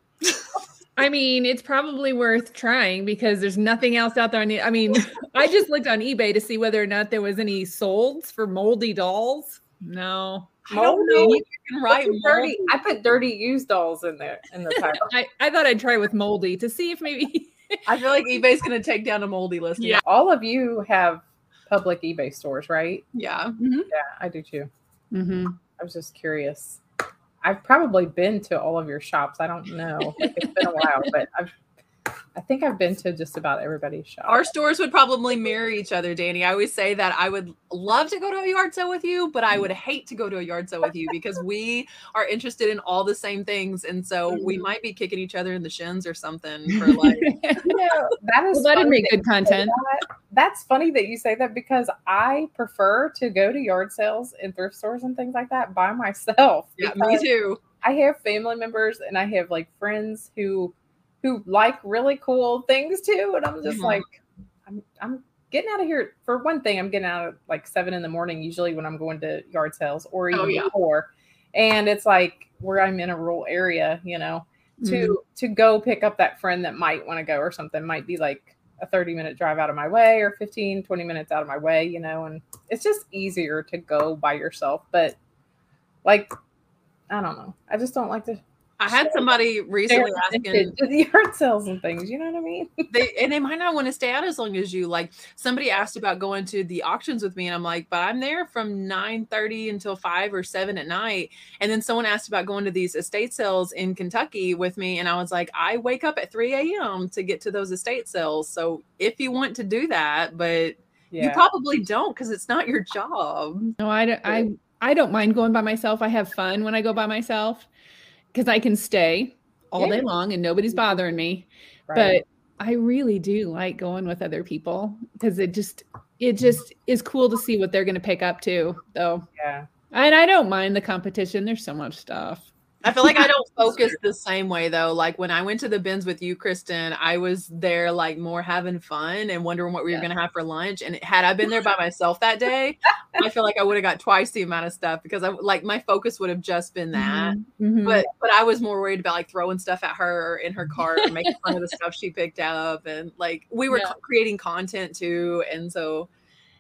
I mean, it's probably worth trying because there's nothing else out there. On the, I mean, I just looked on eBay to see whether or not there was any solds for moldy dolls. No, I don't know. Moldy? You can write Put dirty. moldy. I put dirty used dolls in there in the title. I, I thought I'd try with moldy to see if maybe. I feel like eBay's gonna take down a moldy list. Yeah. All of you have public eBay stores, right? yeah. Yeah, I do too. Mm-hmm. I was just curious. I've probably been to all of your shops. I don't know. It's been a while, but I've I think I've been to just about everybody's shop. Our stores would probably mirror each other, Danny. I always say that I would love to go to a yard sale with you, but I would hate to go to a yard sale with you because we are interested in all the same things. And so we Mhm. might be kicking each other in the shins or something for like you know, that is well, that'd funny make that good content. that. That's funny that you say that because I prefer to go to yard sales and thrift stores and things like that by myself. yeah, me too. I have family members and I have like friends who who like really cool things too, and I'm just Mhm. like, I'm I'm getting out of here. For one thing, I'm getting out at like seven in the morning usually when I'm going to yard sales or even Oh, yeah. before, and it's like where I'm in a rural area, you know, to Mhm. to go pick up that friend that might want to go or something might be like a 30 minute drive out of my way or 15 20 minutes out of my way you know and it's just easier to go by yourself but like i don't know i just don't like to I had somebody recently asking to the yard sales and things you know what i mean they and they might not want to stay out as long as you. Like somebody asked about going to the auctions with me, and I'm like, but I'm there from 9 30 until 5 or 7 at night. And then someone asked about going to these estate sales in Kentucky with me, and I was like, I wake up at 3 a.m. to get to those estate sales. So if you want to do that, but you probably don't because it's not your job. No, I don't. I I don't mind going by myself. I have fun when I go by myself because I can stay all Yeah. day long and nobody's bothering me. Right. But I really do like going with other people because it just it just is cool to see what they're going to pick up too. Though, yeah and I don't mind the competition. There's so much stuff. I feel like I don't focus the same way though. Like when I went to the bins with you, Kristin, I was there like more having fun and wondering what we were gonna have for lunch. And had I been there by myself that day, I feel like I would have got twice the amount of stuff because I like my focus would have just been that. Mhm. But but I was more worried about like throwing stuff at her in her cart and making fun of the stuff she picked up. And like we were Yeah. co- creating content too. And so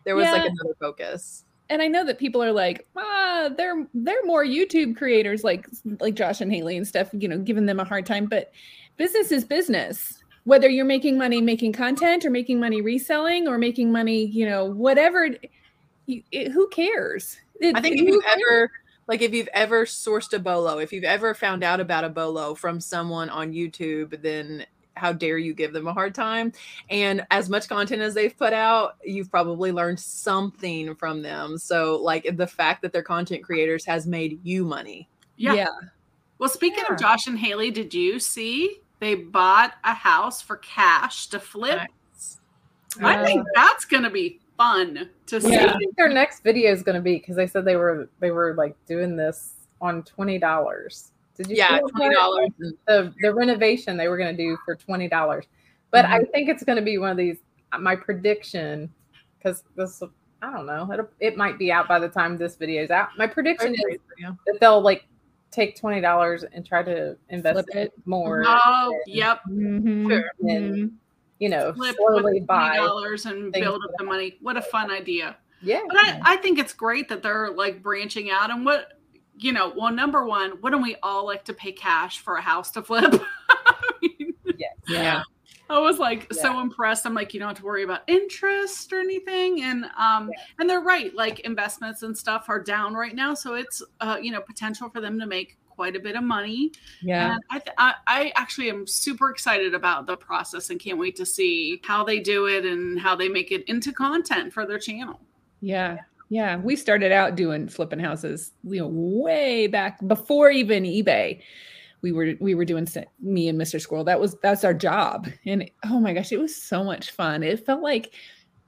there was like another focus. And I know that people are like, ah, they're they're more YouTube creators like like Josh and Haley and stuff, you know, giving them a hard time. But business is business. Whether you're making money making content or making money reselling or making money, you know, whatever, it- you, it, who cares? It- I think if you've cares? ever like if you've ever sourced a bolo, if you've ever found out about a bolo from someone on YouTube, then how dare you give them a hard time? And as much content as they've put out, you've probably learned something from them. So like the fact that they're content creators has made you money. Yeah. yeah. Well, speaking Yeah. of Josh and Haley, did you see they bought a house for cash to flip? Nice. I think that's going to be fun to see. Yeah. I think their next video is going to be because they said they were they were like doing this on twenty dollars. Did you? Yeah, twenty dollars. The the renovation they were going to do for twenty dollars, but I think it's going to be one of these. uh, My prediction, because this I don't know, it it might be out by the time this video is out. My prediction is that they'll like take twenty dollars and try to invest Flip it it. more. Oh, and, yep. Mhm, Sure. And, mhm. You know, Flip slowly buy. $20 and build up the money. What a fun idea. Yeah. But I, I think it's great that they're like branching out and what you know, well, number one, wouldn't we all like to pay cash for a house to flip? I mean, Yeah. I was like Yeah. so impressed. I'm like, you don't have to worry about interest or anything. And um and they're right, like investments and stuff are down right now. So it's uh, you know, potential for them to make quite a bit of money. Yeah. And I, th- I I actually am super excited about the process and can't wait to see how they do it and how they make it into content for their channel. Yeah. Yeah. We started out doing flipping houses, you know, way back before even eBay. We were we were doing me and Mr. Squirrel. That was that's our job. And oh my gosh, it was so much fun. It felt like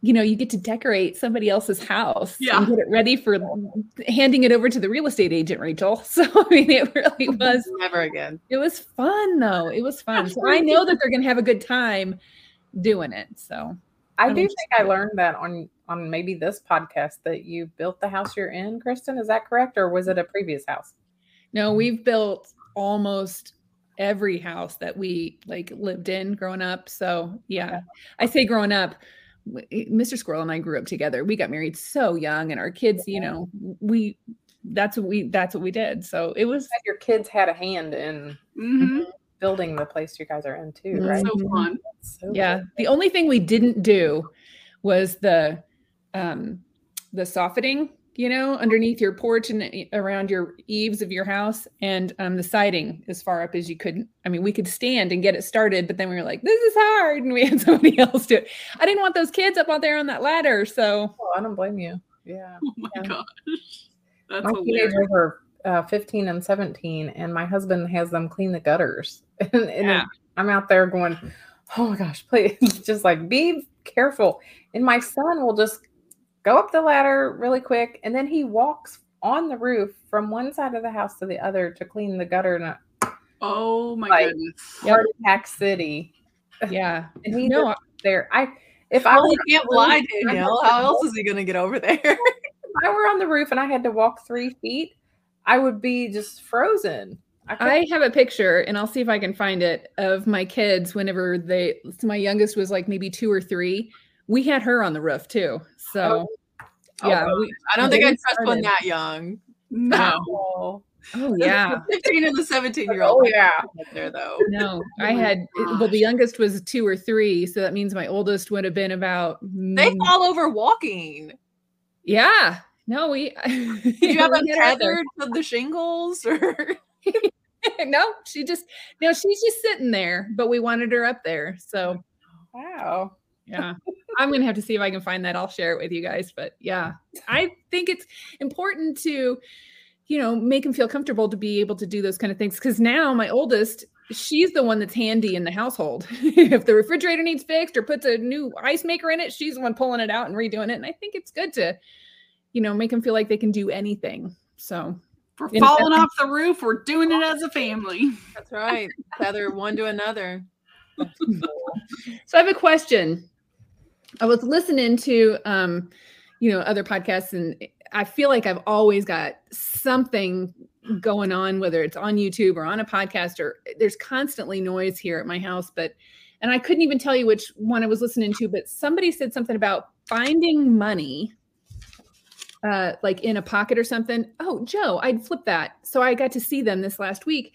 you know, you get to decorate somebody else's house Yeah. and get it ready for handing it over to the real estate agent, Rachel. So I mean, it really was Never again. it was fun though. It was fun. So I know that they're gonna have a good time doing it. So I do think I learned that on on maybe this podcast that you built the house you're in, Kristin. Is that correct, or was it a previous house? no, we've built almost every house that we like lived in growing up. So yeah, I say growing up. Mr. Squirrel and I grew up together. We got married so young, and our kids, you know, we that's what we that's what we did. So it was Your kids had a hand in hmm building the place you guys are in too, Mhm. right? So fun. So yeah cool. the only thing we didn't do was the um the soffitting you know underneath your porch and around your eaves of your house and um the siding as far up as you couldn't i mean we could stand and get it started but then we were like this is hard and we had somebody else do it i didn't want those kids up out there on that ladder so Oh, I don't blame you. Yeah. Oh my Yeah. gosh. That's my hilarious. teenagers are uh, 15 and 17 and my husband has them clean the gutters and, and Yeah. i'm out there going oh my gosh please just like be careful and my son will just go up the ladder really quick and then he walks on the roof from one side of the house to the other to clean the gutter in a Oh my Like, goodness. Yep. heart attack city yeah and he no just there i if i Well, were he can't fly, Danielle. How else is he going to get over there? if I were on the roof and i had to walk three feet i would be just frozen I I have a picture, and I'll see if I can find it of my kids whenever they. So my youngest was like maybe two or three. We had her on the roof too. So Oh, yeah, wow. we, I don't think I'd trust one that young. No. Oh, oh yeah, The 15 and the 17 year old. oh yeah There, though. no, Oh I my had well, the youngest was two or three, so that means my oldest would have been about. They mm, fall over walking. yeah, no, we. Did you have a tethered to the shingles or? no, she just no, she's just sitting there, but we wanted her up there, so. Wow. Yeah. I'm gonna have to see if i can find that. I'll share it with you guys but yeah. I think it's important to you know make them feel comfortable to be able to do those kind of things because now my oldest she's the one that's handy in the household. If the refrigerator needs fixed or puts a new ice maker in it she's the one pulling it out and redoing it and i think it's good to you know make them feel like they can do anything so For In falling fact- off the roof, we're doing it as a family. That's right. Tether one to another. So I have a question. I was listening to um, you know, other podcasts and I feel like I've always got something going on, whether it's on YouTube or on a podcast or there's constantly noise here at my house. But and I couldn't even tell you which one I was listening to, but somebody said something about finding money uh like in a pocket or something. Oh, Joe, I'd flip that. So I got to see them this last week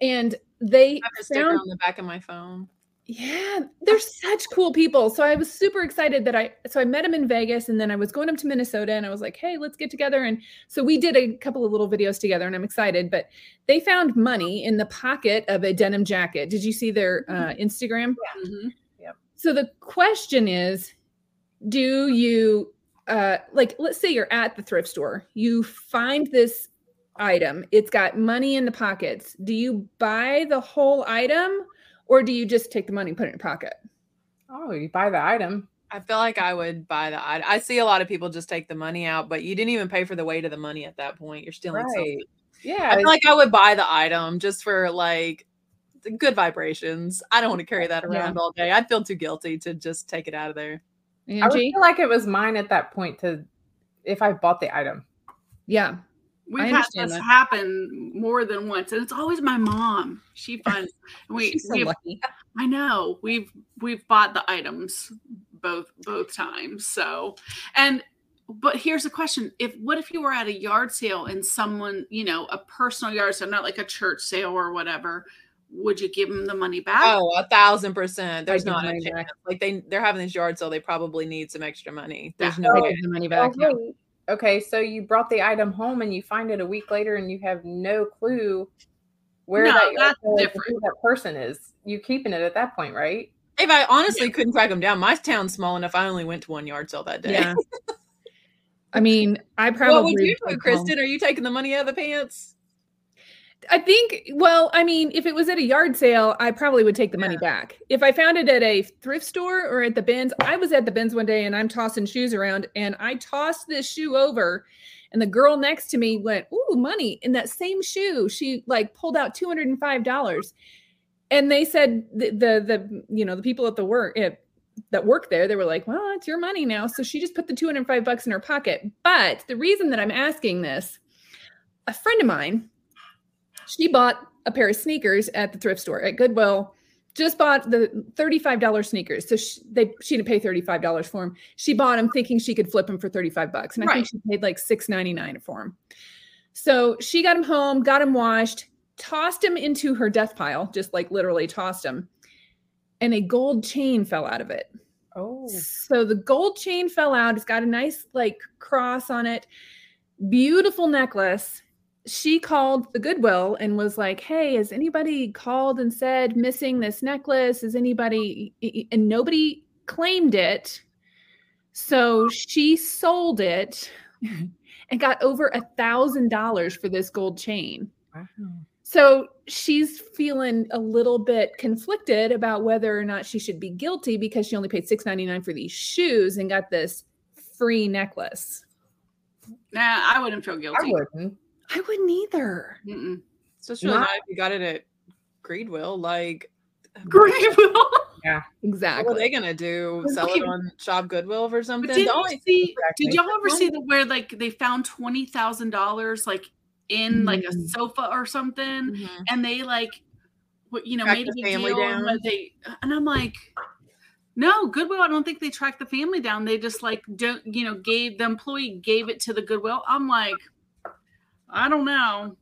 and they I have a sticker found on the back of my phone. yeah, they're such cool people. So I was super excited that I so I met him in Vegas and then I was going up to Minnesota and I was like, "Hey, let's get together." And so we did a couple of little videos together and I'm excited, but they found money in the pocket of a denim jacket. Did you see their uh, Instagram? Mhm. So the question is, do you uh like let's say you're at the thrift store, you find this item, it's got money in the pockets. Do you buy the whole item or do you just take the money and put it in your pocket? oh you buy the item I feel like I would buy the. I, I see a lot of people just take the money out, but you didn't even pay for the weight of the money at that point. You're stealing right something. yeah I feel like I would buy the item just for like good vibrations. I don't want to carry that Yeah. around all day. I'd feel too guilty to just take it out of there. I would feel like it was mine at that point to if I bought the item. Yeah. We've had this that. happen more than once, and it's always my mom. She finds we She's so we've lucky. I know we've we've bought the items both both times. So and but here's the question: If what if you were at a yard sale and someone you know a personal yard sale, not like a church sale or whatever, would you give them the money back? Oh, a thousand percent. There's not a chance. back. Like they they're having this yard sale. They probably need some extra money. There's Yeah. no I way. the money back. Oh, wait. Okay, so you brought the item home and you find it a week later and you have no clue where No, that, that's sale is or different. that person is. You keeping it at that point, right? If I honestly couldn't track them down, my town's small enough. I only went to one yard sale that day. Yeah. I mean, I probably what would you do, would Kristin? Are you taking the money out of the pants? I think, well, I mean, if it was at a yard sale, I probably would take the money back. If I found it at a thrift store or at the bins, I was at the bins one day and I'm tossing shoes around and I tossed this shoe over and the girl next to me went, Ooh, money in that same shoe. She like pulled out $205. And they said the, the, the you know, the people at the work at, that work there, they were like, well, it's your money now. So she just put the 205 bucks in her pocket. But the reason that I'm asking this, a friend of mine, she bought a pair of sneakers at the thrift store at Goodwill. Just bought the $35 sneakers. So she, they, she didn't pay $35 for them. She bought them thinking she could flip them for 35 bucks. And I Right. think she paid like $6.99 for them. So she got them home, got them washed, tossed them into her death pile, just like literally tossed them. And a gold chain fell out of it. Oh, So the gold chain fell out. It's got a nice like cross on it. Beautiful necklace. She called the Goodwill and was like, "Hey, has anybody called and said missing this necklace? Is anybody?" And nobody claimed it. So she sold it and got over a thousand dollars for this gold chain. wow. So she's feeling a little bit conflicted about whether or not she should be guilty because she only paid six ninety nine for these shoes and got this free necklace. Nah, I wouldn't feel I guilty. wouldn't. I wouldn't either. Mm-mm. Just Not- nice you got it at Greedwill. Like, Great. what Exactly. What are they gonna do? Sell it on Shop Goodwill or something? Did you see? Did y'all ever see the where like they found twenty thousand dollars like in like a Mm. sofa or something, Mhm. and they like, what you know, Tracked made a the big family deal, and down? what they and I'm like. No, Goodwill. I don't think they tracked the family down. They just like don't, you know, gave the employee gave it to the Goodwill. I'm like, I don't know.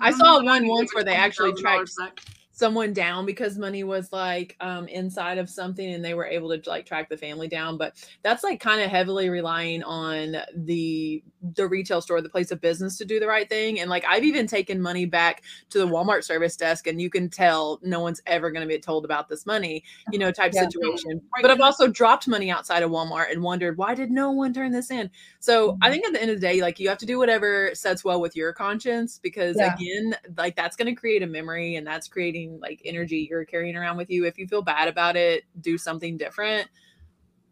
I don't saw one once where they actually $20,000 tracked back. Someone down because money was like um inside of something and they were able to like track the family down but that's like kind of heavily relying on the the retail store the place of business to do the right thing and like i've even taken money back to the walmart service desk and you can tell no one's ever going to be told about this money you know type Yeah. situation but i've also dropped money outside of walmart and wondered why did no one turn this in so i think at the end of the day like you have to do whatever sets well with your conscience because Yeah. again like that's going to create a memory and that's creating like energy you're carrying around with you if you feel bad about it do something different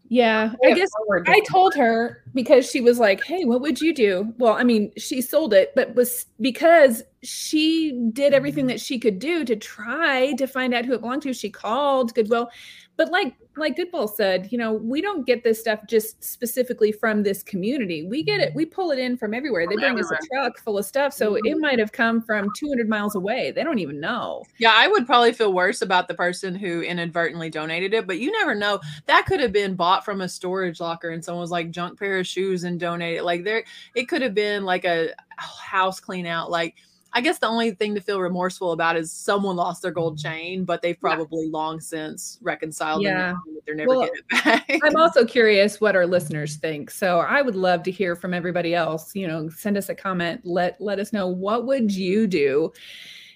Yeah. I guess. I told her because she was like, "Hey, what would you do?" Well, I mean, she sold it, but was because she did everything mm-hmm. that she could do to try to find out who it belonged to. She called Goodwill, but like like Goodwill said, you know, we don't get this stuff just specifically from this community. We get it, mm-hmm. we pull it in from everywhere. They bring us a truck full of stuff, so it mm-hmm. might have come from 200 miles away. They don't even know. yeah i would probably feel worse about the person who inadvertently donated it but you never know that could have been bought from a storage locker and someone was like junk pair of shoes and donated like there it could have been like a house clean out like I guess the only thing to feel remorseful about is someone lost their gold mm-hmm. chain, but they've Yeah. probably long since reconciled. Yeah. that they're never Well, getting it back. I'm also curious what our listeners think. So I would love to hear from everybody else. You know, send us a comment. Let let us know what would you do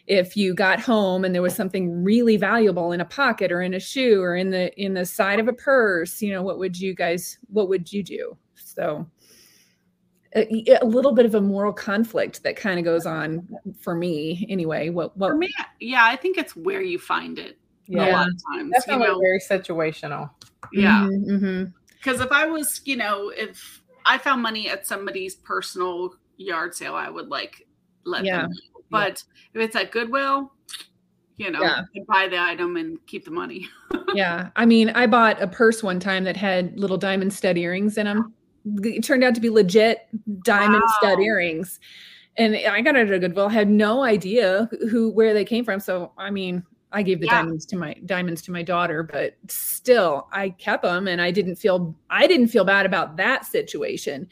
if you got home and there was something really valuable in a pocket or in a shoe or in the in the side of a purse. You know, what would you guys what would you do? So a, a little bit of a moral conflict that kind of goes on for me anyway. What what For me, yeah, I think it's where you find it a yeah, lot of times. that's you know, very situational. yeah. Mhm, mhm. Because if I was, you know, if I found money at somebody's personal yard sale, I would like let Yeah. them know. But if it's at Goodwill, you know, Yeah. you buy the item and keep the money. Yeah. I mean, I bought a purse one time that had little diamond stud earrings in them. It turned out to be legit diamond stud earrings. And I got it at a Goodwill, had no idea who where they came from. So I mean, I gave the Yeah. diamonds to my diamonds to my daughter, but still I kept them and I didn't feel I didn't feel bad about that situation.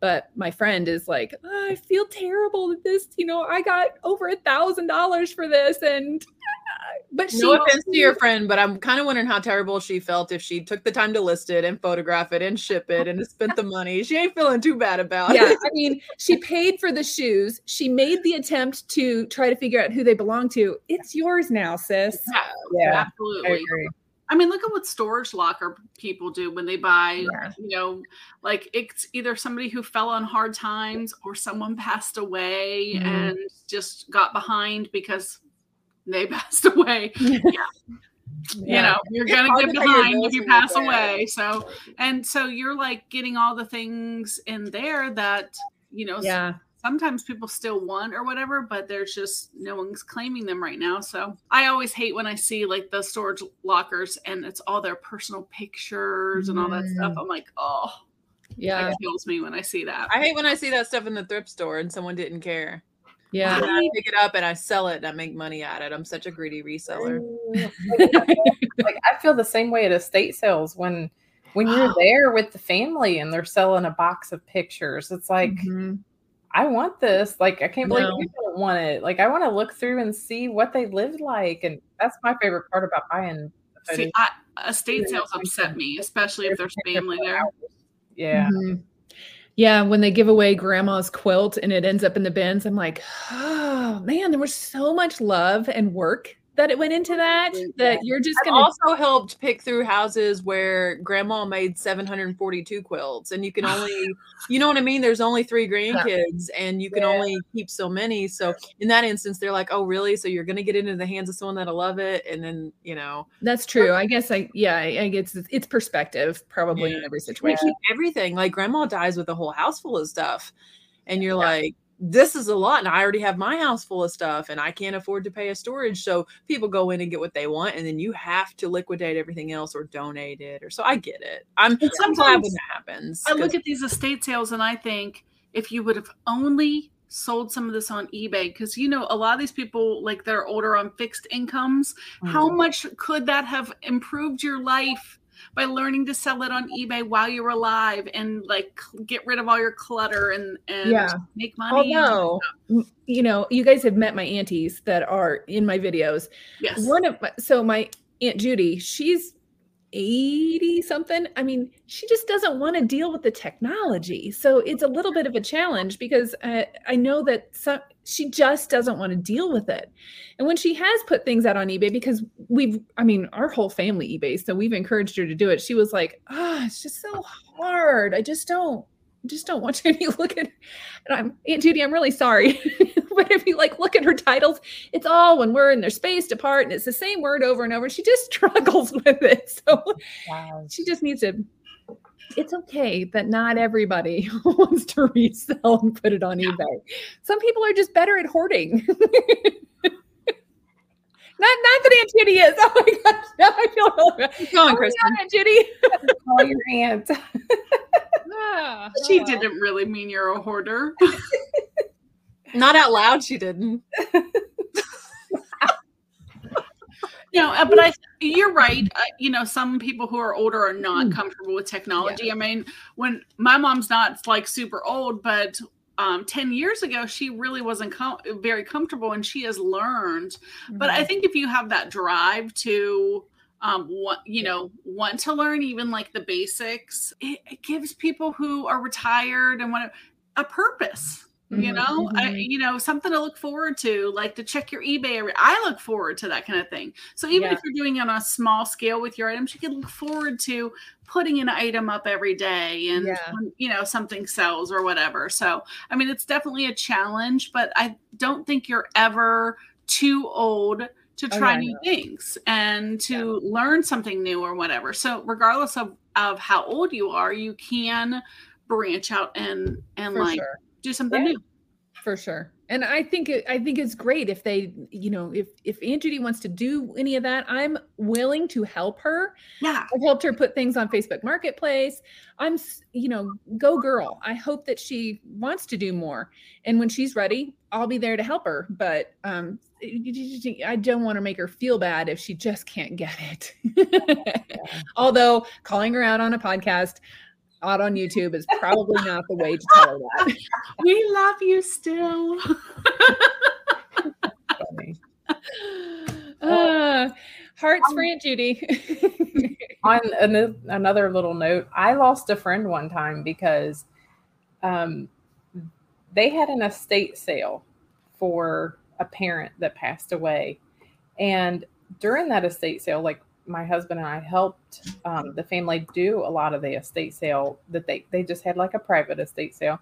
But my friend is like, "Oh, I feel terrible that this, you know, I got over a thousand dollars for this. And but she no offense to your friend, but I'm kind of wondering how terrible she felt if she took the time to list it and photograph it and ship it and spent the money. She ain't feeling too bad about yeah, it. I mean, she paid for the shoes. She made the attempt to try to figure out who they belong to. It's yours now, sis. Yeah, Yeah, I absolutely. agree. I mean, look at what storage locker people do when they buy, Yeah. you know, like it's either somebody who fell on hard times or someone passed away Mhm. and just got behind because they passed away. Yeah, You know, you're gonna hard get to pay your behind if you pass away. So, and so you're like getting all the things in there that you know Yeah. sometimes people still want or whatever, but there's just no one's claiming them right now. So I always hate when I see like the storage lockers and it's all their personal pictures and all that stuff. Mm. I'm like, oh, Yeah. it kills me when I see that. I hate when I see that stuff in the thrift store and someone didn't care. Yeah. And I pick it up and I sell it and I make money at it. I'm such a greedy reseller. like I feel the same way at estate sales when when you're there with the family and they're selling a box of pictures. It's like Mhm. I want this. Like I can't believe No. you don't want it. Like I want to look through and see what they lived like, and that's my favorite part about buying. See, photos. I, estate sales upset me, especially if there's family there. Yeah. Mhm. Yeah, when they give away grandma's quilt and it ends up in the bins, I'm like, oh man, there was so much love and work that it went into that that you're just I've gonna also helped pick through houses where grandma made 742 quilts and you can only you know what I mean? There's only 3 grandkids and you can Yeah. only keep so many so in that instance they're like oh really? So you're going to get into the hands of someone that'll love it? And then you know. That's true. I guess I yeah, I I guess it's, it's perspective probably in every we situation. keep everything like grandma dies with a whole house full of stuff and you're like this is a lot and i already have my house full of stuff and i can't afford to pay a storage so people go in and get what they want and then you have to liquidate everything else or donate it or so i get it i'm, I'm glad when that happens I look at these estate sales and I think if you would have only sold some of this on eBay, because you know, a lot of these people, like they're older on fixed incomes, how Mm. much could that have improved your life by learning to sell it on eBay while you're alive and like get rid of all your clutter and, and Yeah. make money? Although, you know, you guys have met my aunties that are in my videos. yes. One of my, so my aunt Judy, she's 80 something. I mean, she just doesn't want to deal with the technology. So it's a little bit of a challenge because I, I know that some, she just doesn't want to deal with it. And when she has put things out on eBay, because we've, I mean, our whole family eBay, so we've encouraged her to do it. She was like, ah, it's just so hard. I just don't, just don't want you to look at and I'm Aunt Judy, I'm really sorry. but if you like look at her titles, it's all when we're in their spaced apart and it's the same word over and over. She just struggles with it. So Wow. she just needs to it's okay that not everybody wants to resell and put it on eBay. Some people are just better at hoarding. not not that Aunt Judy is. Oh my gosh, now I feel really bad. Keep going, Oh Kristin. God, Aunt Judy. Call your aunt. Ah, she didn't really mean you're a hoarder. not out loud she didn't No, uh, but I you're right. Uh, you know, some people who are older are not Mm. comfortable with technology. I mean, when my mom's not like super old, but um 10 years ago she really wasn't com- very comfortable and she has learned. But Mm-hmm. I think if you have that drive to um want you know want to learn even like the basics, it, it gives people who are retired and want a purpose you Mhm, know I, mhm. you know something to look forward to like to check your ebay every, i look forward to that kind of thing so even Yeah. if you're doing it on a small scale with your items you can look forward to putting an item up every day and Yeah. when, you know something sells or whatever so i mean it's definitely a challenge but i don't think you're ever too old to Oh, try yeah, new things and to learn something new or whatever so regardless of of how old you are you can branch out and and For like sure. Do something Yeah. new. For sure. And i think it, i think it's great if they you know if if aunt judy wants to do any of that i'm willing to help her. Yeah. I've helped her put things on facebook marketplace. I'm you know go girl. I hope that she wants to do more. And when she's ready i'll be there to help her. But um i don't want to make her feel bad if she just can't get it. Although calling her out on a podcast out on youtube is probably not the way to tell her that we love you still. Uh, hearts for Aunt Judy. on an, another little note, I lost a friend one time because um, they had an estate sale for a parent that passed away. And during that estate sale, like my husband and I helped um, the family do a lot of the estate sale that they they just had like a private estate sale.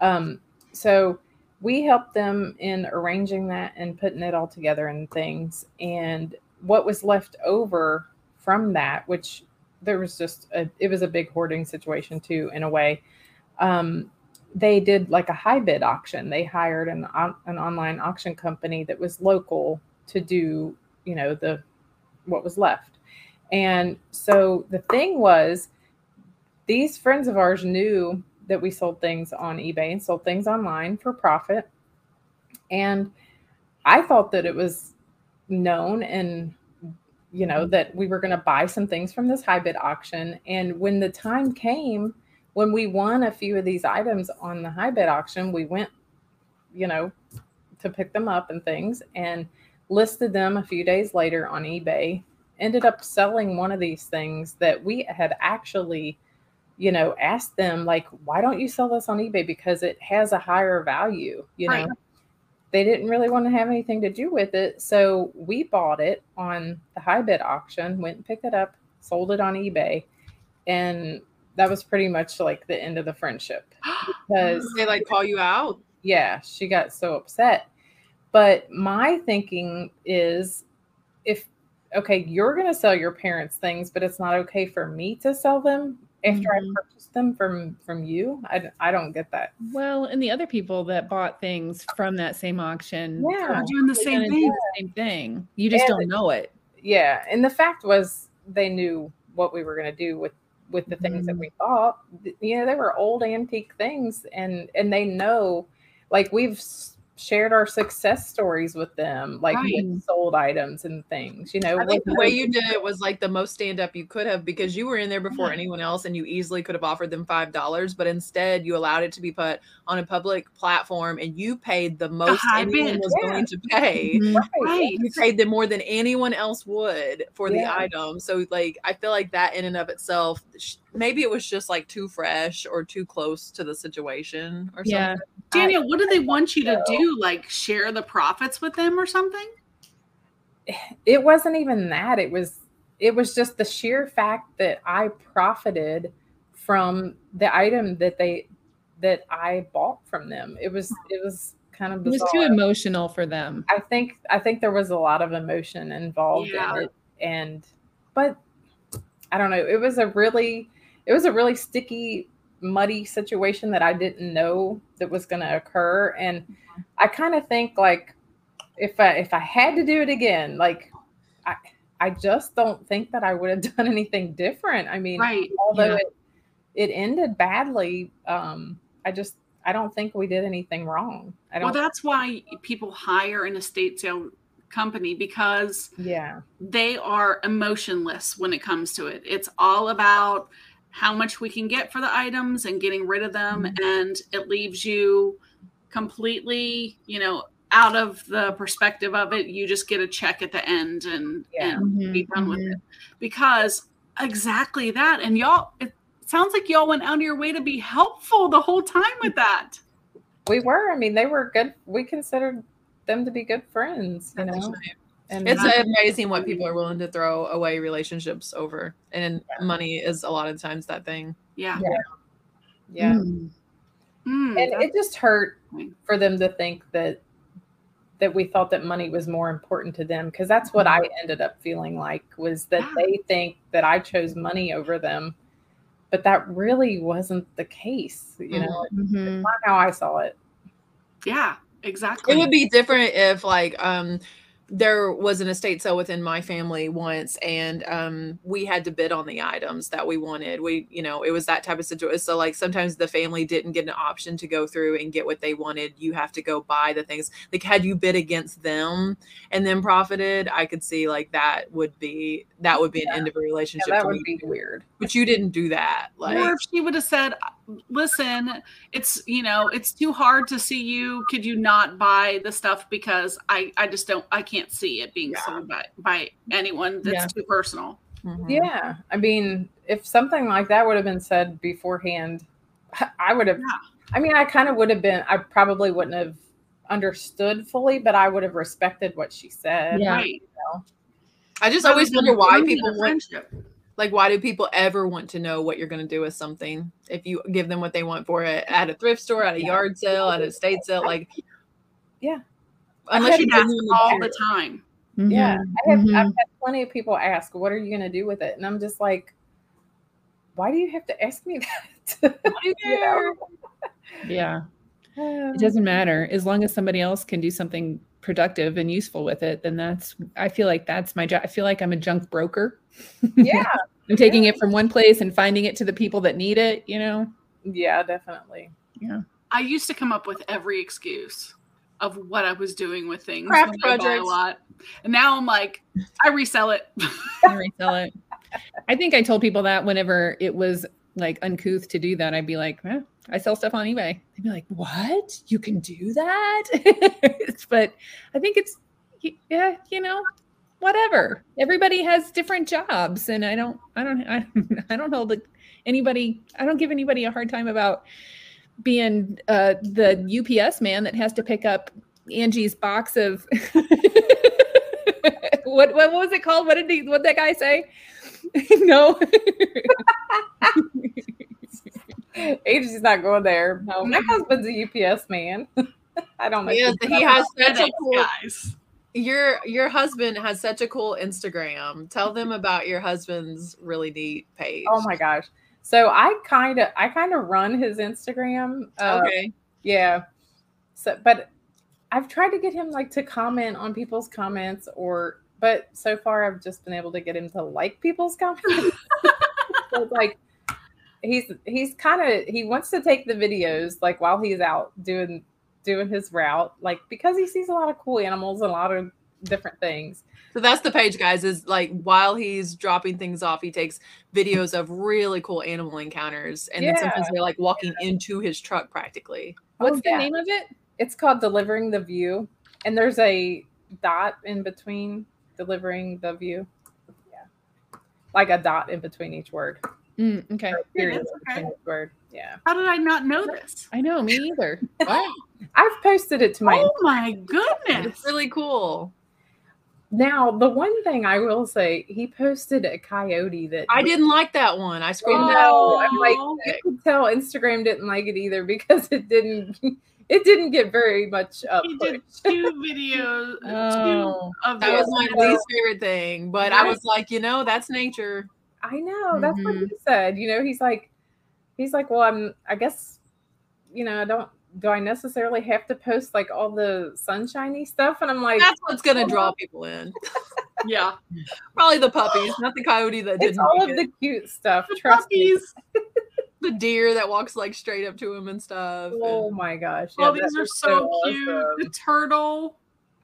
Um, so we helped them in arranging that and putting it all together and things. And what was left over from that, which there was just a, it was a big hoarding situation too, in a way. Um, they did like a high bid auction. They hired an an online auction company that was local to do, you know, the what was left. And so the thing was, these friends of ours knew that we sold things on eBay and sold things online for profit. And I thought that it was known and you know that we were going to buy some things from this high bid auction and when the time came when we won a few of these items on the high bid auction we went you know to pick them up and things and listed them a few days later on ebay ended up selling one of these things that we had actually you know asked them like why don't you sell this on ebay because it has a higher value you right. know they didn't really want to have anything to do with it. So we bought it on the high bid auction, went and picked it up, sold it on eBay. And that was pretty much like the end of the friendship because they like call you out. Yeah, she got so upset. But my thinking is if okay, you're going to sell your parents things, but it's not okay for me to sell them after mm-hmm. I purchased them from from you. I, I don't get that. Well, and the other people that bought things from that same auction, yeah, are doing the same thing. The same thing. You just and don't know it. Yeah, and the fact was they knew what we were going to do with with the things mm-hmm. that we bought. You know, they were old antique things, and and they know, like we've shared our success stories with them, like right. sold items and things. You know, I think the way you did it was like the most stand up you could have because you were in there before yeah. anyone else, and you easily could have offered them five dollars, but instead you allowed it to be put on a public platform, and you paid the most anyone bid. was yeah. going to pay. Mm-hmm. Right. You paid them more than anyone else would for yeah. the item. So, like, I feel like that in and of itself maybe it was just like too fresh or too close to the situation or yeah. something. Danielle, what do they want you to do? Like share the profits with them or something? It wasn't even that. It was it was just the sheer fact that I profited from the item that they that I bought from them. It was it was kind of bizarre. it was too emotional for them. I think I think there was a lot of emotion involved yeah. in it and but I don't know. It was a really it was a really sticky, muddy situation that I didn't know that was going to occur. And I kind of think like if I if I had to do it again, like I I just don't think that I would have done anything different. I mean, right. although yeah. it it ended badly, um, I just I don't think we did anything wrong. I don't. Well, that's why people hire an estate sale company because yeah, they are emotionless when it comes to it. It's all about how much we can get for the items and getting rid of them. Mm-hmm. and it leaves you completely you know out of the perspective of it. You just get a check at the end and, yeah. and mm-hmm. be done with mm-hmm. it. Because exactly that. And y'all it sounds like y'all went out of your way to be helpful the whole time with that. We were. I mean they were good. We considered them to be good friends you know and it's amazing what people are willing to throw away relationships over. And yeah. money is a lot of times that thing. Yeah. Yeah. yeah. Mm. Mm, and it just hurt for them to think that that we thought that money was more important to them because that's what I mm-hmm. ended up feeling like was that yeah. they think that I chose money over them but that really wasn't the case you know mm-hmm. not how I saw it yeah exactly it would be different if like um there was an estate sale within my family once and um, we had to bid on the items that we wanted. We you know it was that type of situation so like sometimes the family didn't get an option to go through and get what they wanted. You have to go buy the things. Like had you bid against them and then profited i could see like that would be that would be an end of a relationship yeah, that would be weird. But you didn't do that like or if she would have said listen it's you know it's too hard to see you. Could you not buy the stuff because i i just don't i can't see it being yeah. sold by by anyone that's yeah. too personal mm-hmm. yeah i mean if something like that would have been said beforehand i would have yeah. i mean i kind of would have been i probably wouldn't have understood fully but i would have respected what she said yeah. right you know? I just Rather always wonder why people a want like why do people ever want to know what you're going to do with something if you give them what they want for it at a thrift store at a Yeah. yard sale at a state sale like Yeah. Unless you She asks all the time. Yeah, Mhm. I have, Mhm. I've had plenty of people ask, "What are you going to do with it?" And I'm just like, "Why do you have to ask me that?" You know? yeah. Um, It doesn't matter as long as somebody else can do something productive and useful with it. Then that's I feel like that's my job. I feel like I'm a junk broker. yeah, I'm taking it from one place and finding it to the people that need it. You know. yeah, definitely. Yeah. I used to come up with every excuse of what I was doing with things. Craft when I buy a lot. And now I'm like, I resell it. and resell it. I think I told people that whenever it was like uncouth to do that, I'd be like, eh, I sell stuff on eBay. They'd be like, what? You can do that? but I think it's, yeah, you know, whatever. Everybody has different jobs, and I don't, I don't, I, I don't hold anybody. I don't give anybody a hard time about being uh, the UPS man that has to pick up Angie's box of what what was it called? What did he what that guy say? no. Angie's not going there. No. My husband's a UPS man. I don't know. He has, he has such a cool guys. your your husband has such a cool Instagram. Tell them about your husband's really neat page. Oh my gosh. So I kind of I kind of run his Instagram. Uh, Okay. Yeah. So, but I've tried to get him like to comment on people's comments, or but so far I've just been able to get him to like people's comments. so like he's he's kind of he wants to take the videos like while he's out doing doing his route, like because he sees a lot of cool animals and a lot of different things. So that's the page, guys. Is like while he's dropping things off, he takes videos of really cool animal encounters, and then sometimes they're like walking into his truck practically. What's Oh, the yeah. name of it? It's called delivering the view, and there's a dot in between delivering the view. Yeah, like a dot in between each word. Mm, okay. or a period that's between okay. each word. Yeah, How did I not know this? I know, me either. What? I've posted it to my. Oh my goodness. It's really cool. Now, the one thing I will say, he posted a coyote that I didn't like that one. I scrolled No, down. I'm like, you could tell Instagram didn't like it either because it didn't. It didn't get very much up. He did push. two videos, Oh. two of That was those. my least favorite thing, but I was like, you know, that's nature. I know that's what Mhm. he said. You know, he's like, he's like, well, I'm. I guess, you know, I don't. Do I necessarily have to post like all the sunshiny stuff? And I'm like, That's what's gonna draw people in. Yeah. Probably the puppies, not the coyote that didn't. all of it. the cute stuff. The Trust me. puppies. the deer that walks like straight up to him and stuff. and- Oh my gosh! Oh, that these are was so cute. awesome. The turtle,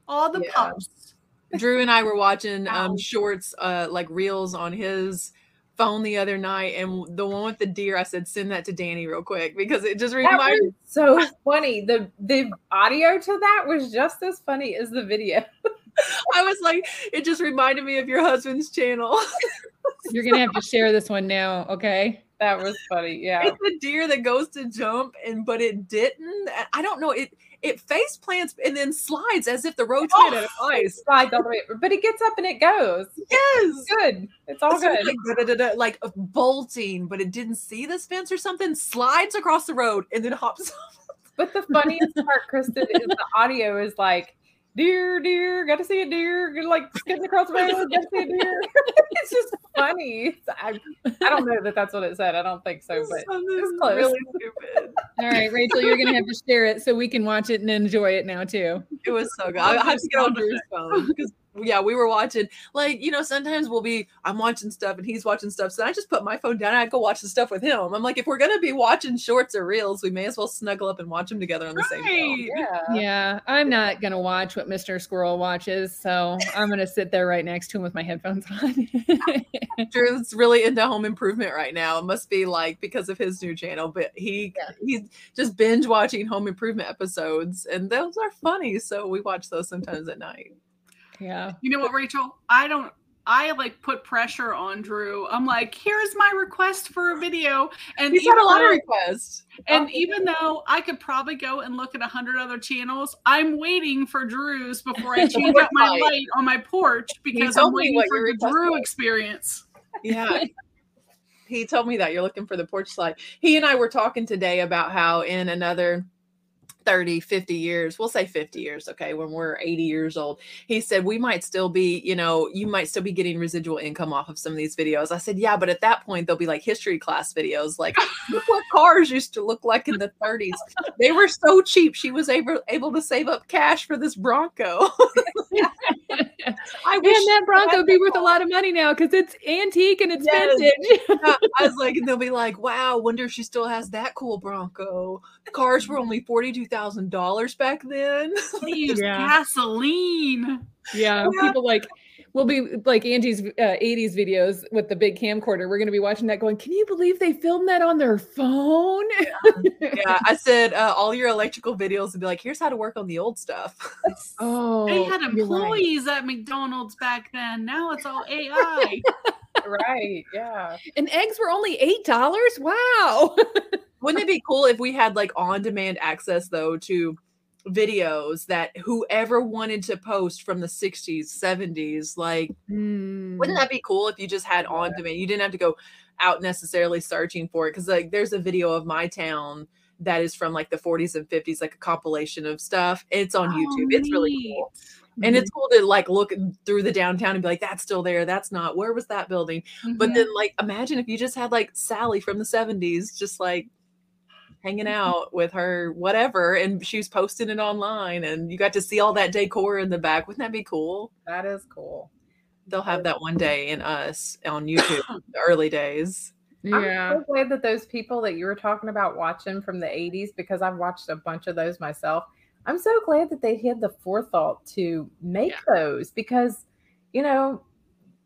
all the Yeah. pups. Drew and I were watching um shorts, uh like reels on his phone the other night, and the one with the deer, I said, send that to Danny real quick because it just That reminded was so funny. The the audio to that was just as funny as the video. I was like, it just reminded me of your husband's channel. You're gonna have to share this one now, okay? That was funny. Yeah. it's a deer that goes to jump and but it didn't. I don't know. It it face plants and then slides as if the road's made out of ice. slides all the way, but it gets up and it goes. Yes. Good. It's all of good. Like, da-da-da-da, like uh, bolting, but it didn't see this fence or something. Slides across the road and then hops. But the funniest part, Kristin, is the audio is like, deer, deer, got to see a deer, You're like skidding across the road, got to see a deer. it's just funny. It's- I, I don't know that that's what it said. I don't think so, but Something close. really stupid. All right, Rachel, you're gonna have to share it so we can watch it and enjoy it now too. It was so good. I have to get on Drew's phone because yeah, we were watching. Like you know, sometimes we'll be I'm watching stuff and he's watching stuff, so I just put my phone down and I go watch the stuff with him. I'm like, if we're gonna be watching shorts or reels, we may as well snuggle up and watch them together on the same phone. Right. yeah. Yeah, I'm not gonna watch what Mr. Squirrel watches, so I'm gonna sit there right next to him with my headphones on. Drew's really into home improvement right now. It must be like because of his new channel, but he Yeah. he's just binge watching home improvement episodes, and those are funny. So we watch those sometimes at night. Yeah. You know what, Rachel? I don't I like put pressure on Drew. I'm like, here's my request for a video, and He's a lot of requests. And oh. even though I could probably go and look at a hundred other channels, I'm waiting for Drew's before I change up my light on my porch because I'm waiting for the Drew was. experience. Yeah. he told me that you're looking for the porch slide. He and I were talking today about how in another 30, 50 years, we'll say 50 years, okay, when we're 80 years old, he said we might still be, you know, you might still be getting residual income off of some of these videos. I said, yeah, but at that point, they'll be like history class videos. Like, look what cars used to look like in the 30s. They were so cheap. She was able, able to save up cash for this Bronco. I wish that Bronco would be worth a lot of money now because it's antique and it's Yes. vintage. I was like, and they'll be like, wow, wonder if she still has that cool Bronco. Cars were only $42,000 back then. Yeah. gasoline. Yeah, Yeah. people like we'll be like Angie's uh, 80s videos with the big camcorder. We're going to be watching that going, "Can you believe they filmed that on their phone?" yeah, I said, uh, all your electrical videos would be like, here's how to work on the old stuff. Oh, They had you're right. employees at McDonald's back then. Now it's all AI. right. Yeah. And eggs were only $8? Wow. Wouldn't it be cool if we had like on demand access though to videos that whoever wanted to post from the 60s, 70s, like Mm. Wouldn't that be cool if you just had on demand? You didn't have to go out necessarily searching for it because like there's a video of my town that is from like the 40s and 50s, like a compilation of stuff. It's on YouTube. It's really cool. And it's cool to like look through the downtown and be like, that's still there. That's not. Where was that building? But Mhm. then like imagine if you just had like Sally from the 70s just like hanging out with her whatever and she was posting it online and you got to see all that decor in the back. Wouldn't that be cool? that is cool. They'll have that one day in us on YouTube, the early days. yeah. I'm so glad that those people that you were talking about watching from the 80s, because I've watched a bunch of those myself. I'm so glad that they had the forethought to make Yeah. those because, you know,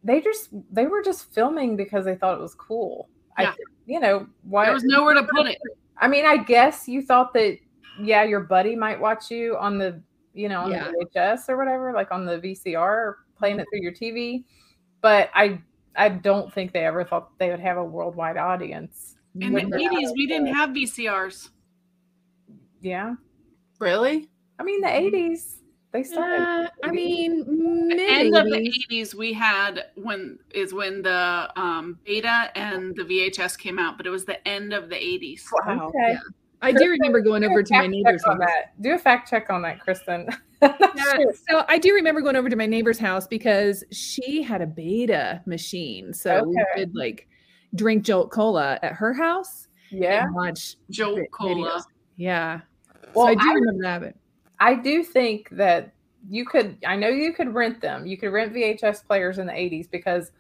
they just they were just filming because they thought it was cool. Yeah. I, you know, why? There was nowhere to put it. I mean, I guess you thought that, yeah, your buddy might watch you on the, you know, on Yeah. the VHS or whatever, like on the VCR or playing it mm-hmm. through your TV. But I, I don't think they ever thought they would have a worldwide audience. In the 80s, we didn't have VCRs. Yeah. Really? I mean, the 80s, they started. Uh, I mean, End of the 80s, we had when is when the um, beta and the VHS came out, but it was the end of the 80s. Wow. Okay. Yeah. I do remember going Do over to my neighbor's on house. that. Do a fact check on that, Kristin. I'm Yeah, sure. so I do remember going over to my neighbor's house because she had a beta machine. So we could like drink Jolt Cola at her house Yeah. and watch Jolt Cola. videos. Yeah. Well, so I do I- remember that. But I do think that you could, I know you could rent them. You could rent VHS players in the 80s because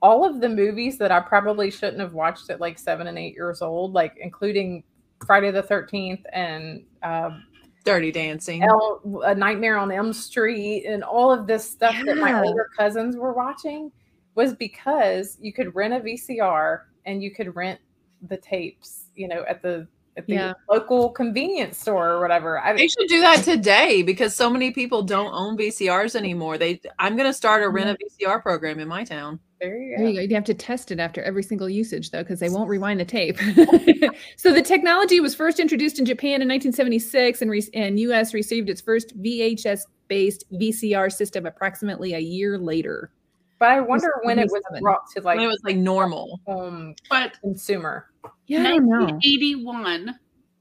all of the movies that I probably shouldn't have watched at like seven and eight years old, like including Friday the 13th and um, Dirty Dancing. El, A Nightmare on Elm Street and all of this stuff that my older cousins were watching was because you could rent a VCR and you could rent the tapes, you know, at the at the Yeah. local convenience store or whatever. I, They should do that today because so many people don't own VCRs anymore. They I'm gonna start a rent a VCR program in my town. there you there go. you go. You'd have to test it after every single usage though, because they won't rewind the tape. so the technology was first introduced in Japan in 1976 and, re- and US received its first VHS based VCR system approximately a year later. But I wonder when it was brought to like when it was like normal. home But consumer. Yeah, I 1981,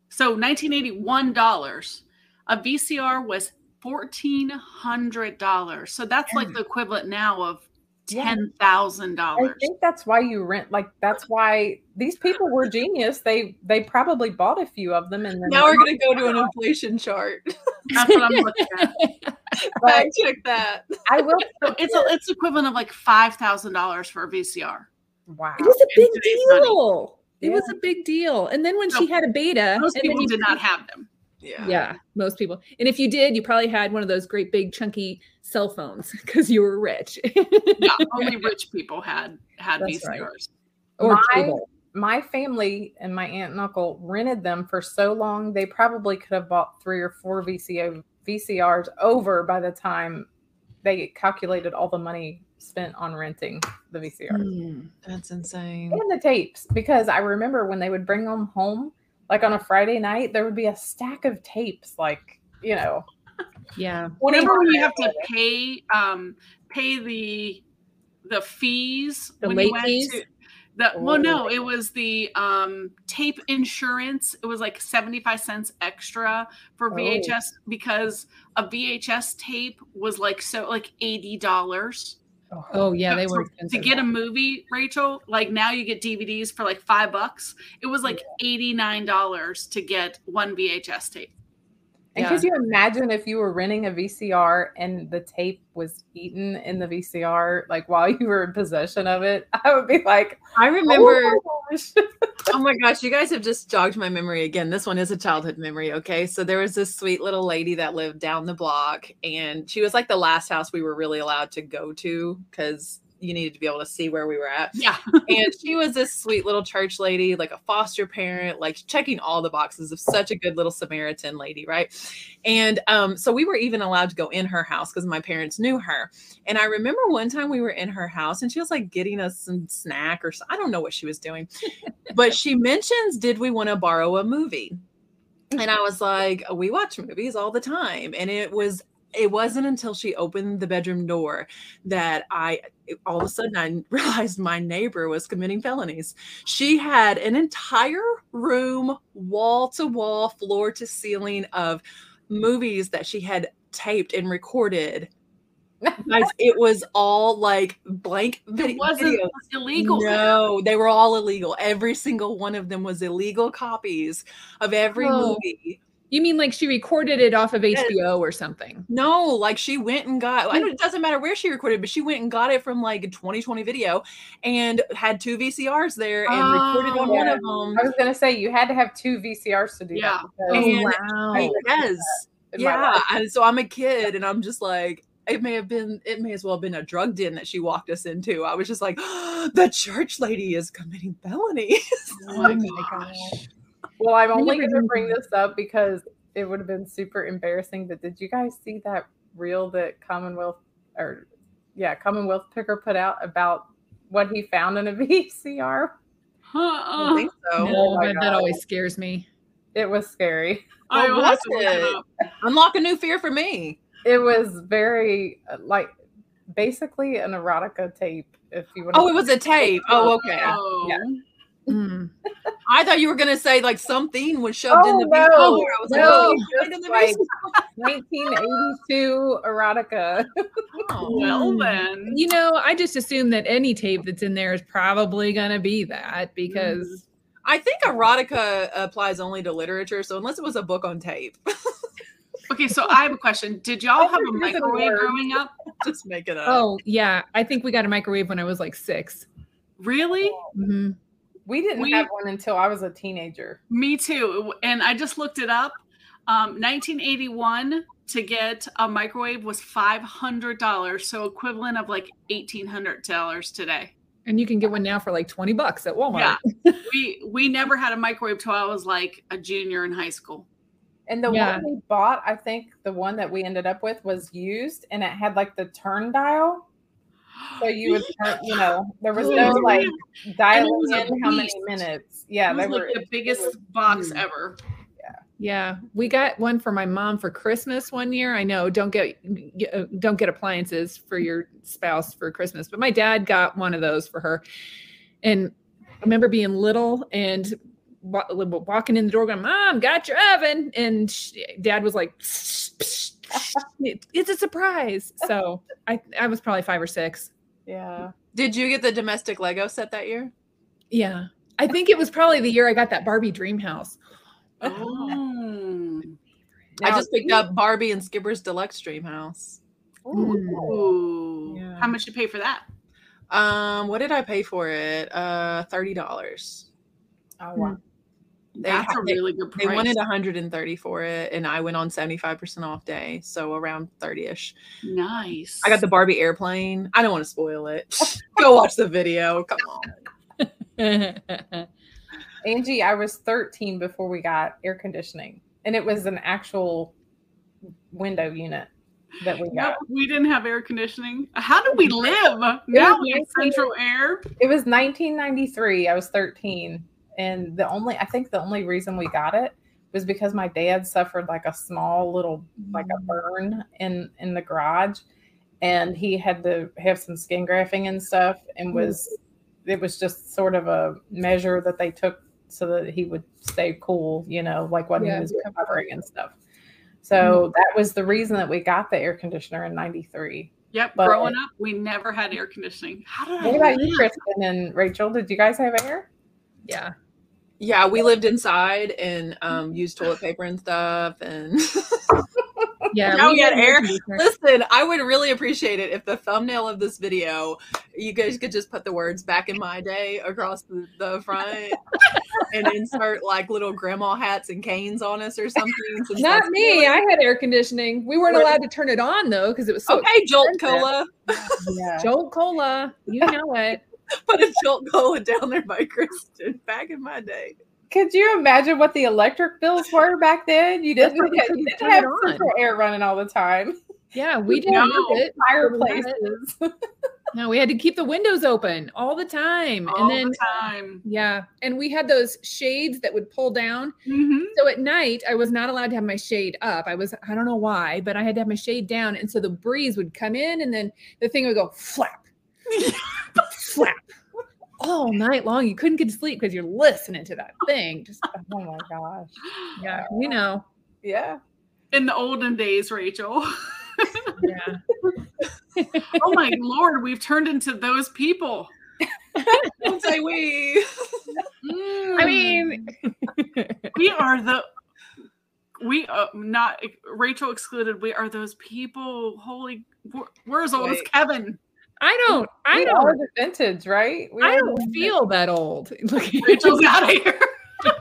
so 1981 dollars, a VCR was fourteen hundred dollars. So that's like the equivalent now of Yeah. ten thousand I dollars. think that's why you rent. Like that's why these people were genius. They they probably bought a few of them and then Now we're gonna go to an inflation chart. That's what I'm looking at. But Fact check that. I will. So it's a, it's equivalent of like five thousand dollars for a VCR. wow. It was a big deal. money. Deal. It was a big deal. And then when So, she had a beta, Most and people you- did not have them. Yeah. Yeah, most people. And if you did, you probably had one of those great big chunky cell phones because you were rich. Yeah, only rich people had had That's right. VCRs. or My- cable. My family and my aunt and uncle rented them for so long. They probably could have bought three or four VCO VCRs over by the time they calculated all the money spent on renting the VCR Mm. That's insane. and the tapes because I remember when they would bring them home, like on a Friday night, there would be a stack of tapes, like you know. Yeah. Whenever when you have to pay um pay the the fees The when late you went fees? to the well no Oh. it was the um tape insurance it was like 75 cents extra for Oh. VHS because a VHS tape was like so like $80 Oh yeah, they were to get a movie Rachel like now you get DVDs for like 5 bucks it was like $89 to get one VHS tape And Yeah. could you imagine if you were renting a VCR and the tape was eaten in the VCR, like while you were in possession of it? I would be like, I oh remember. oh my gosh. Oh my gosh, you guys have just jogged my memory again. This one is a childhood memory, okay? So there was this sweet little lady that lived down the block, and she was like the last house we were really allowed to go to because you needed to be able to see where we were at. yeah And she was this sweet little church lady, like a foster parent, like checking all the boxes of such a good little Samaritan lady, right? And um, so we were even allowed to go in her house because my parents knew her. And I remember one time we were in her house and she was like getting us some snack or so- I don't know what she was doing, but she mentions, Did we want to borrow a movie? And I was like, We watch movies all the time. And it was, it wasn't until she opened the bedroom door that I all of a sudden I realized my neighbor was committing felonies. She had an entire room, wall to wall, floor to ceiling of movies that she had taped and recorded. Guys, it was all like blank it wasn't videos. illegal No, they were all illegal. Every single one of them was illegal copies of every Oh. movie. You mean like she recorded it off of Yes. HBO or something? No, like she went and got I know it doesn't matter where she recorded, but she went and got it from like a 2020 video and had two VCRs there and recorded on one of oh. them. I was gonna say you had to have two VCRs to do Yeah. that. And- because wow. Yes. Yeah. And so I'm a kid and I'm just like, it may have been, it may as well have been a drug den that she walked us into. I was just like, the church lady is committing felonies. Oh my gosh. Well, I'm only going to bring this up because it would have been super embarrassing. But did you guys see that reel that Commonwealth or yeah, Commonwealth Picker put out about what he found in a VCR? I Uh-uh. don't think so. No, Oh my but that always scares me. It was scary. I What will have was it it? Unlock a new fear for me. It was very uh, like basically an erotica tape. If you want. Oh, it was a tape. Oh, okay. Oh. Yeah. Mm. I thought you were gonna say like something was shoved in Oh, the no. VCR. I was like, No, oh, just in the like- 1982 erotica. Oh. Well Mm. then. You know, I just assume that any tape that's in there is probably going to be that because I think erotica applies only to literature. So unless it was a book on tape, Okay, so I have a question. Did y'all I have a think there's a microwave growing up? just make it up. oh yeah, I think we got a microwave when I was like six. Really? Mhm. We didn't We- have one until I was a teenager. Me too. And I just looked it up. Um, 1981 to get a microwave was $500, so equivalent of like $1,800 today. And you can get one now for like 20 bucks at Walmart. Yeah. we we never had a microwave till I was like a junior in high school. And the Yeah. one we bought, I think the one that we ended up with was used and it had like the turn dial. So you would you know, there was no like dialing in how many minutes. Yeah, it they was were like the biggest was box huge. ever. Yeah, Yeah. we got one for my mom for Christmas one year. I know don't get uh, don't get appliances for your spouse for Christmas, but my dad got one of those for her. And I remember being little and walking in the door going, "Mom, got your oven." And she, dad was like, "It's a surprise." So, I I was probably 5 or 6. Yeah. Did you get the domestic Lego set that year? Yeah. I think it was probably the year I got that Barbie dream house. Oh. I just picked up Barbie and Skipper's Deluxe Dream House. Ooh. Ooh. Yeah. How much you pay for that? Um, what did I pay for it? Uh, thirty dollars. Oh, wow. They, That's a really good price. they wanted 130 for it, and I went on 75% off day, so around 30ish. nice. I got the Barbie airplane. I don't want to spoil it. Go watch the video. Come on. Angie, I was 13 before we got air conditioning, and it was an actual window unit. that we Nope, got. we didn't have air conditioning. How did we live? Now we have central air. It was 1993. I was 13, and the only I think the only reason we got it was because my dad suffered like a small little like a mm. burn in in the garage, and he had to have some skin grafting and stuff, and mm. was it was just sort of a measure that they took so that he would stay cool, you know, like when Yeah. he was recovering and stuff. So mm. that was the reason that we got the air conditioner in '93. Yep. But- growing up, we never had air conditioning. How did I? What about you. Kristin and Rachel? Did you guys have air? Yeah. Yeah, we lived inside and um, used toilet paper and stuff. And Yeah. Now we had had air. listen, I would really appreciate it if the thumbnail of this video, you guys could just put the words "back in my day" across the, the front and insert like little grandma hats and canes on us or something. since Not me. really- I had air conditioning. We weren't Right. allowed to turn it on though because it was so okay, Jolt. Cola. Yeah. Jolt Cola. You know it. Put a Jolt Cola down there by Kristin. Back in my day. Could you imagine what the electric bills were back then? You didn't, That's why we you couldn't didn't have central air running all the time. Yeah, we didn't No. have it. Fireplaces. No, we had to keep the windows open all the time. All and then the time. yeah, and we had those shades that would pull down. Mhm. So at night, I was not allowed to have my shade up. I was I don't know why, but I had to have my shade down and so the breeze would come in and then the thing would go flap. Flap. All night long. You couldn't get to sleep because you're listening to that thing. Just oh my gosh. yeah, you know. Yeah. In the olden days, Rachel. Yeah. oh my lord, we've turned into those people. Don't say we. I mean, we are the we are not Rachel excluded. We are those people. Holy, we're, we're as old as Kevin. I don't I we don't are the vintage, right? We I don't feel that old. Look at Rachel's out of here.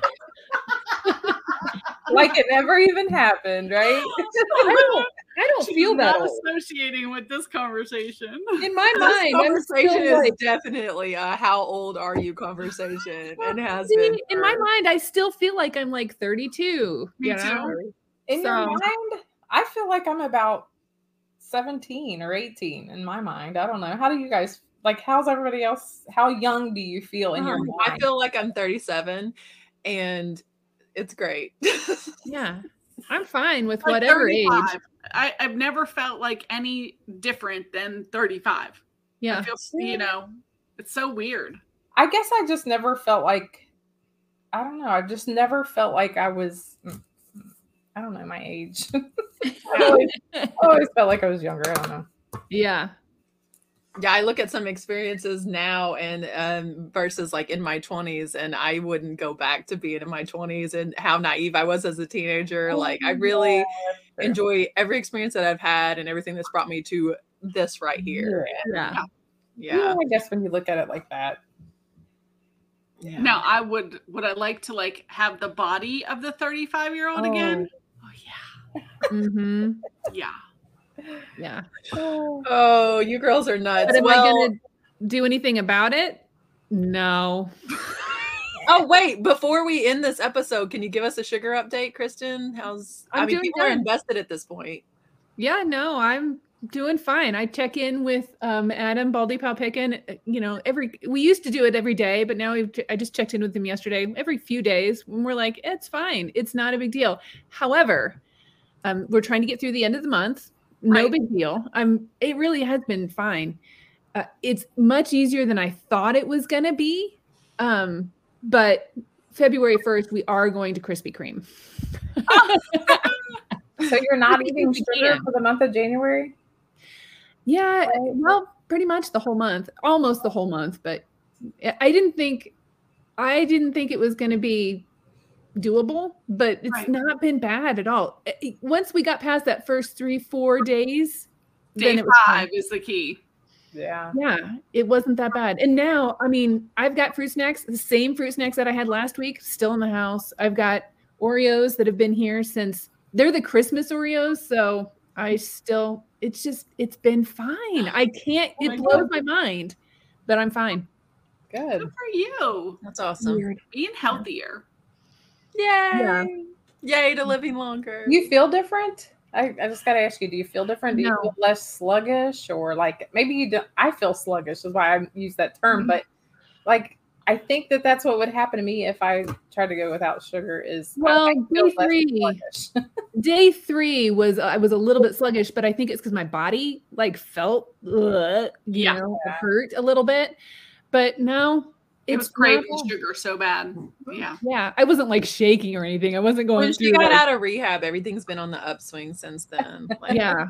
like it never even happened, right? I don't I don't She's feel that associating with this conversation. In my This mind, conversation is like, definitely a "How old are you?" conversation, and has See, been in my mind, I still feel like I'm like 32. Me you know? too. In your mind, I feel like I'm about 17 or 18 in my mind. I don't know. How do you guys like how's everybody else? How young do you feel in your Um, mind? I feel like I'm 37, and it's great. Yeah. I'm fine with Like whatever age. I, I've never felt like any different than 35. I Yeah. feel, you know, it's so weird. I guess I just never felt like I don't know. I just never felt like I was mm, I don't know my age. I always, I always felt like I was younger. I don't know. Yeah. yeah, I look at some experiences now and um, versus like in my 20s, and I wouldn't go back to being in my 20s and how naive I was as a teenager. like I really Yeah, enjoy every experience that I've had and everything that's brought me to this right here. Yeah. Yeah, Yeah. I guess when you look at it like that. yeah. Now, I would, would I like to like have the body of the 35 year old again? Oh, yeah. Mm-hmm. Yeah. Yeah. Oh. Oh, you girls are nuts. But am well, I going to do anything about it? No. oh wait, before we end this episode, can you give us a sugar update, Kristin? How's I I'm mean doing people are invested at this point. Yeah, no, I'm doing fine. I check in with um, Adam Baldy Palpikin. uh, You know, every we used to do it every day, but now we've, I just checked in with him yesterday. Every few days, and we're like, it's fine. It's not a big deal. However, um, we're trying to get through the end of the month. No Right. big deal. I'm. It really has been fine. Uh, it's much easier than I thought it was going to be. Um, but February first, we are going to Krispy Kreme. So you're not eating sugar for the month of January? Yeah, well, pretty much the whole month, almost the whole month, but I didn't think I didn't think it was going to be doable, but it's Right. not been bad at all. I- I- Once we got past that first 3-4 days, Day then it was fine. five is the key. Yeah. Yeah, it wasn't that bad. And now, I mean, I've got fruit snacks, the same fruit snacks that I had last week, still in the house. I've got Oreos that have been here since they're the Christmas Oreos. So I mm-hmm. still, it's just, it's been fine. I can't, oh it blows my mind, but I'm fine. Good. Good for you. That's awesome. Weird. Being healthier. Yay. Yay to living longer. You feel different? I, I just got to ask you: Do you feel different? Do you feel less sluggish, or like maybe you don't? I feel sluggish, is why I use that term. Mhm. But like, I think that that's what would happen to me if I tried to go without sugar. Is Well, day three- Day three was I was a little bit sluggish, but I think it's because my body like felt ugh, you Yeah. know hurt a little bit. But no, It it's was craving normal. sugar so bad. Yeah. Yeah, I wasn't like shaking or anything. I wasn't going When she got like- out of rehab, everything's been on the upswing since then. Like, yeah,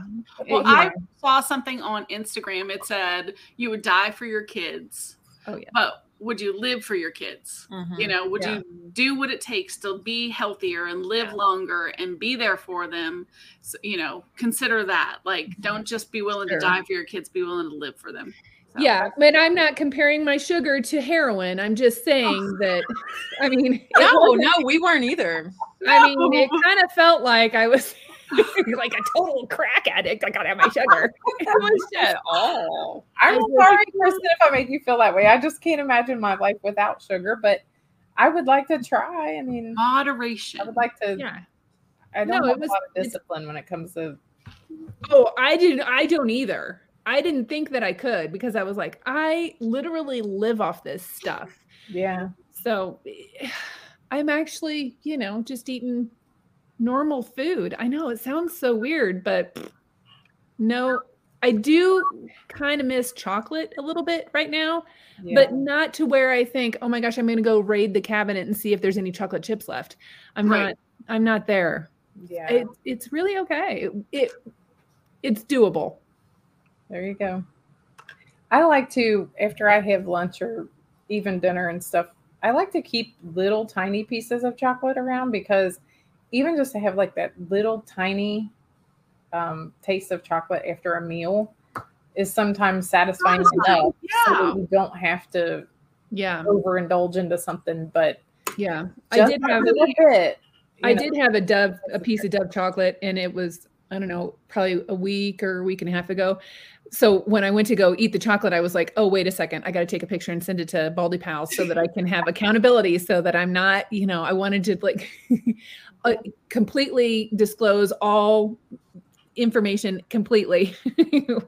Well, It- I saw something on Instagram. It said you would die for your kids, Oh yeah. but would you live for your kids? mhm. You know, would Yeah. you do what it takes to be healthier and live Yeah. longer and be there for them? So, you know, consider that. Like, don't just be willing Sure. to die for your kids, be willing to live for them. So, Yeah, but I'm not comparing my sugar to heroin. I'm just saying that. I mean, No, no, we weren't either. I mean, it kind of felt like I was like a total crack addict. I gotta have my sugar. It was At all. I'm sorry, like- Kristin, if I make you feel that way. I just can't imagine my life without sugar, but I would like to try. I mean, Moderation. I would like to. yeah. I No, don't it have was- a lot of discipline when it comes to. Oh, I didn't. I don't either. I didn't think that I could because I was like, I literally live off this stuff. Yeah. So eh, I'm actually, you know, just eating normal food. I know it sounds so weird, but no, I do kind of miss chocolate a little bit right now, yeah. but not to where I think, oh my gosh, I'm going to go raid the cabinet and see if there's any chocolate chips left. I'm Right. not. I'm not there. yeah. It, it's really okay. It, it it's doable. There you go. I like to, after I have lunch or even dinner and stuff, I like to keep little tiny pieces of chocolate around because even just to have like that little tiny um, taste of chocolate after a meal is sometimes satisfying Yeah. enough so Yeah. that you don't have to Yeah, overindulge into something. But yeah. I did a have little bit. I know, did have a Dove, a piece of Dove chocolate, and it was I don't know, probably a week or a week and a half ago. So when I went to go eat the chocolate, I was like, oh wait a second, I got to take a picture and send it to Baldy Pals so that I can have accountability, so that I'm not, you know, I wanted to like uh, completely disclose all information completely.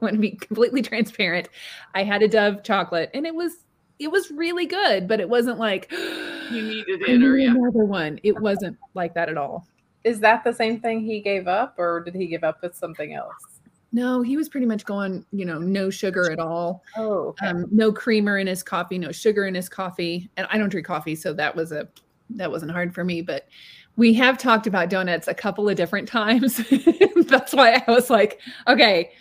want to be completely transparent. I had a Dove chocolate, and it was it was really good, but it wasn't like You needed it, or need yeah. another one. It wasn't like that at all. Is that the same thing he gave up, or did he give up with something else? No, he was pretty much going, you know, no sugar at all. Oh, okay. Um, no creamer in his coffee, no sugar in his coffee. And I don't drink coffee, so that was a that wasn't hard for me. But we have talked about donuts a couple of different times. That's why I was like, okay,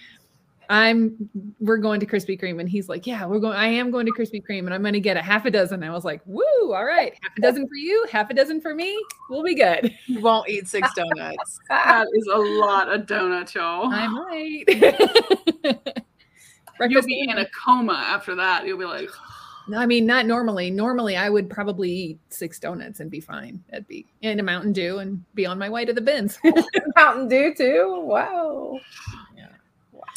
I'm we're going to Krispy Kreme. And he's like, Yeah, we're going, I am going to Krispy Kreme and I'm gonna get a half a dozen. I was like, Woo, all right, half a dozen for you, half a dozen for me. We'll be good. You won't eat six donuts. That is a lot of donuts, y'all. I might. You'll Breakfast be in a coma after that. You'll be like, No, I mean, not normally. Normally, I would probably eat six donuts and be fine. That'd be in a Mountain Dew and be on my way to the bins. Mountain Dew too. Wow.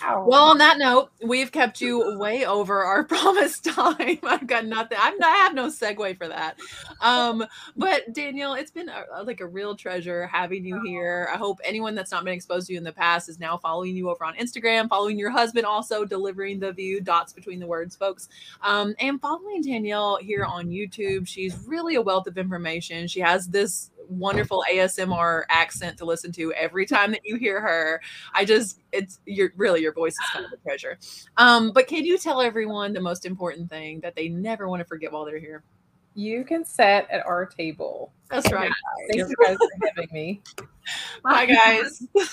Wow. Well, on that note, we've kept you way over our promised time. I've got nothing. I'm not, I have no segue for that. Um, but Danielle, it's been a- like a real treasure having you here. I hope anyone that's not been exposed to you in the past is now following you over on Instagram, following your husband, also delivering the view dots between the words, folks, um, and following Danielle here on YouTube. She's really a wealth of information. She has this wonderful ASMR accent to listen to every time that you hear her. I just it's you're really your voice is kind of a treasure. Um, but can you tell everyone the most important thing that they never want to forget while they're here? you can sit at our table. That's right. Thank you guys for having me. Bye guys.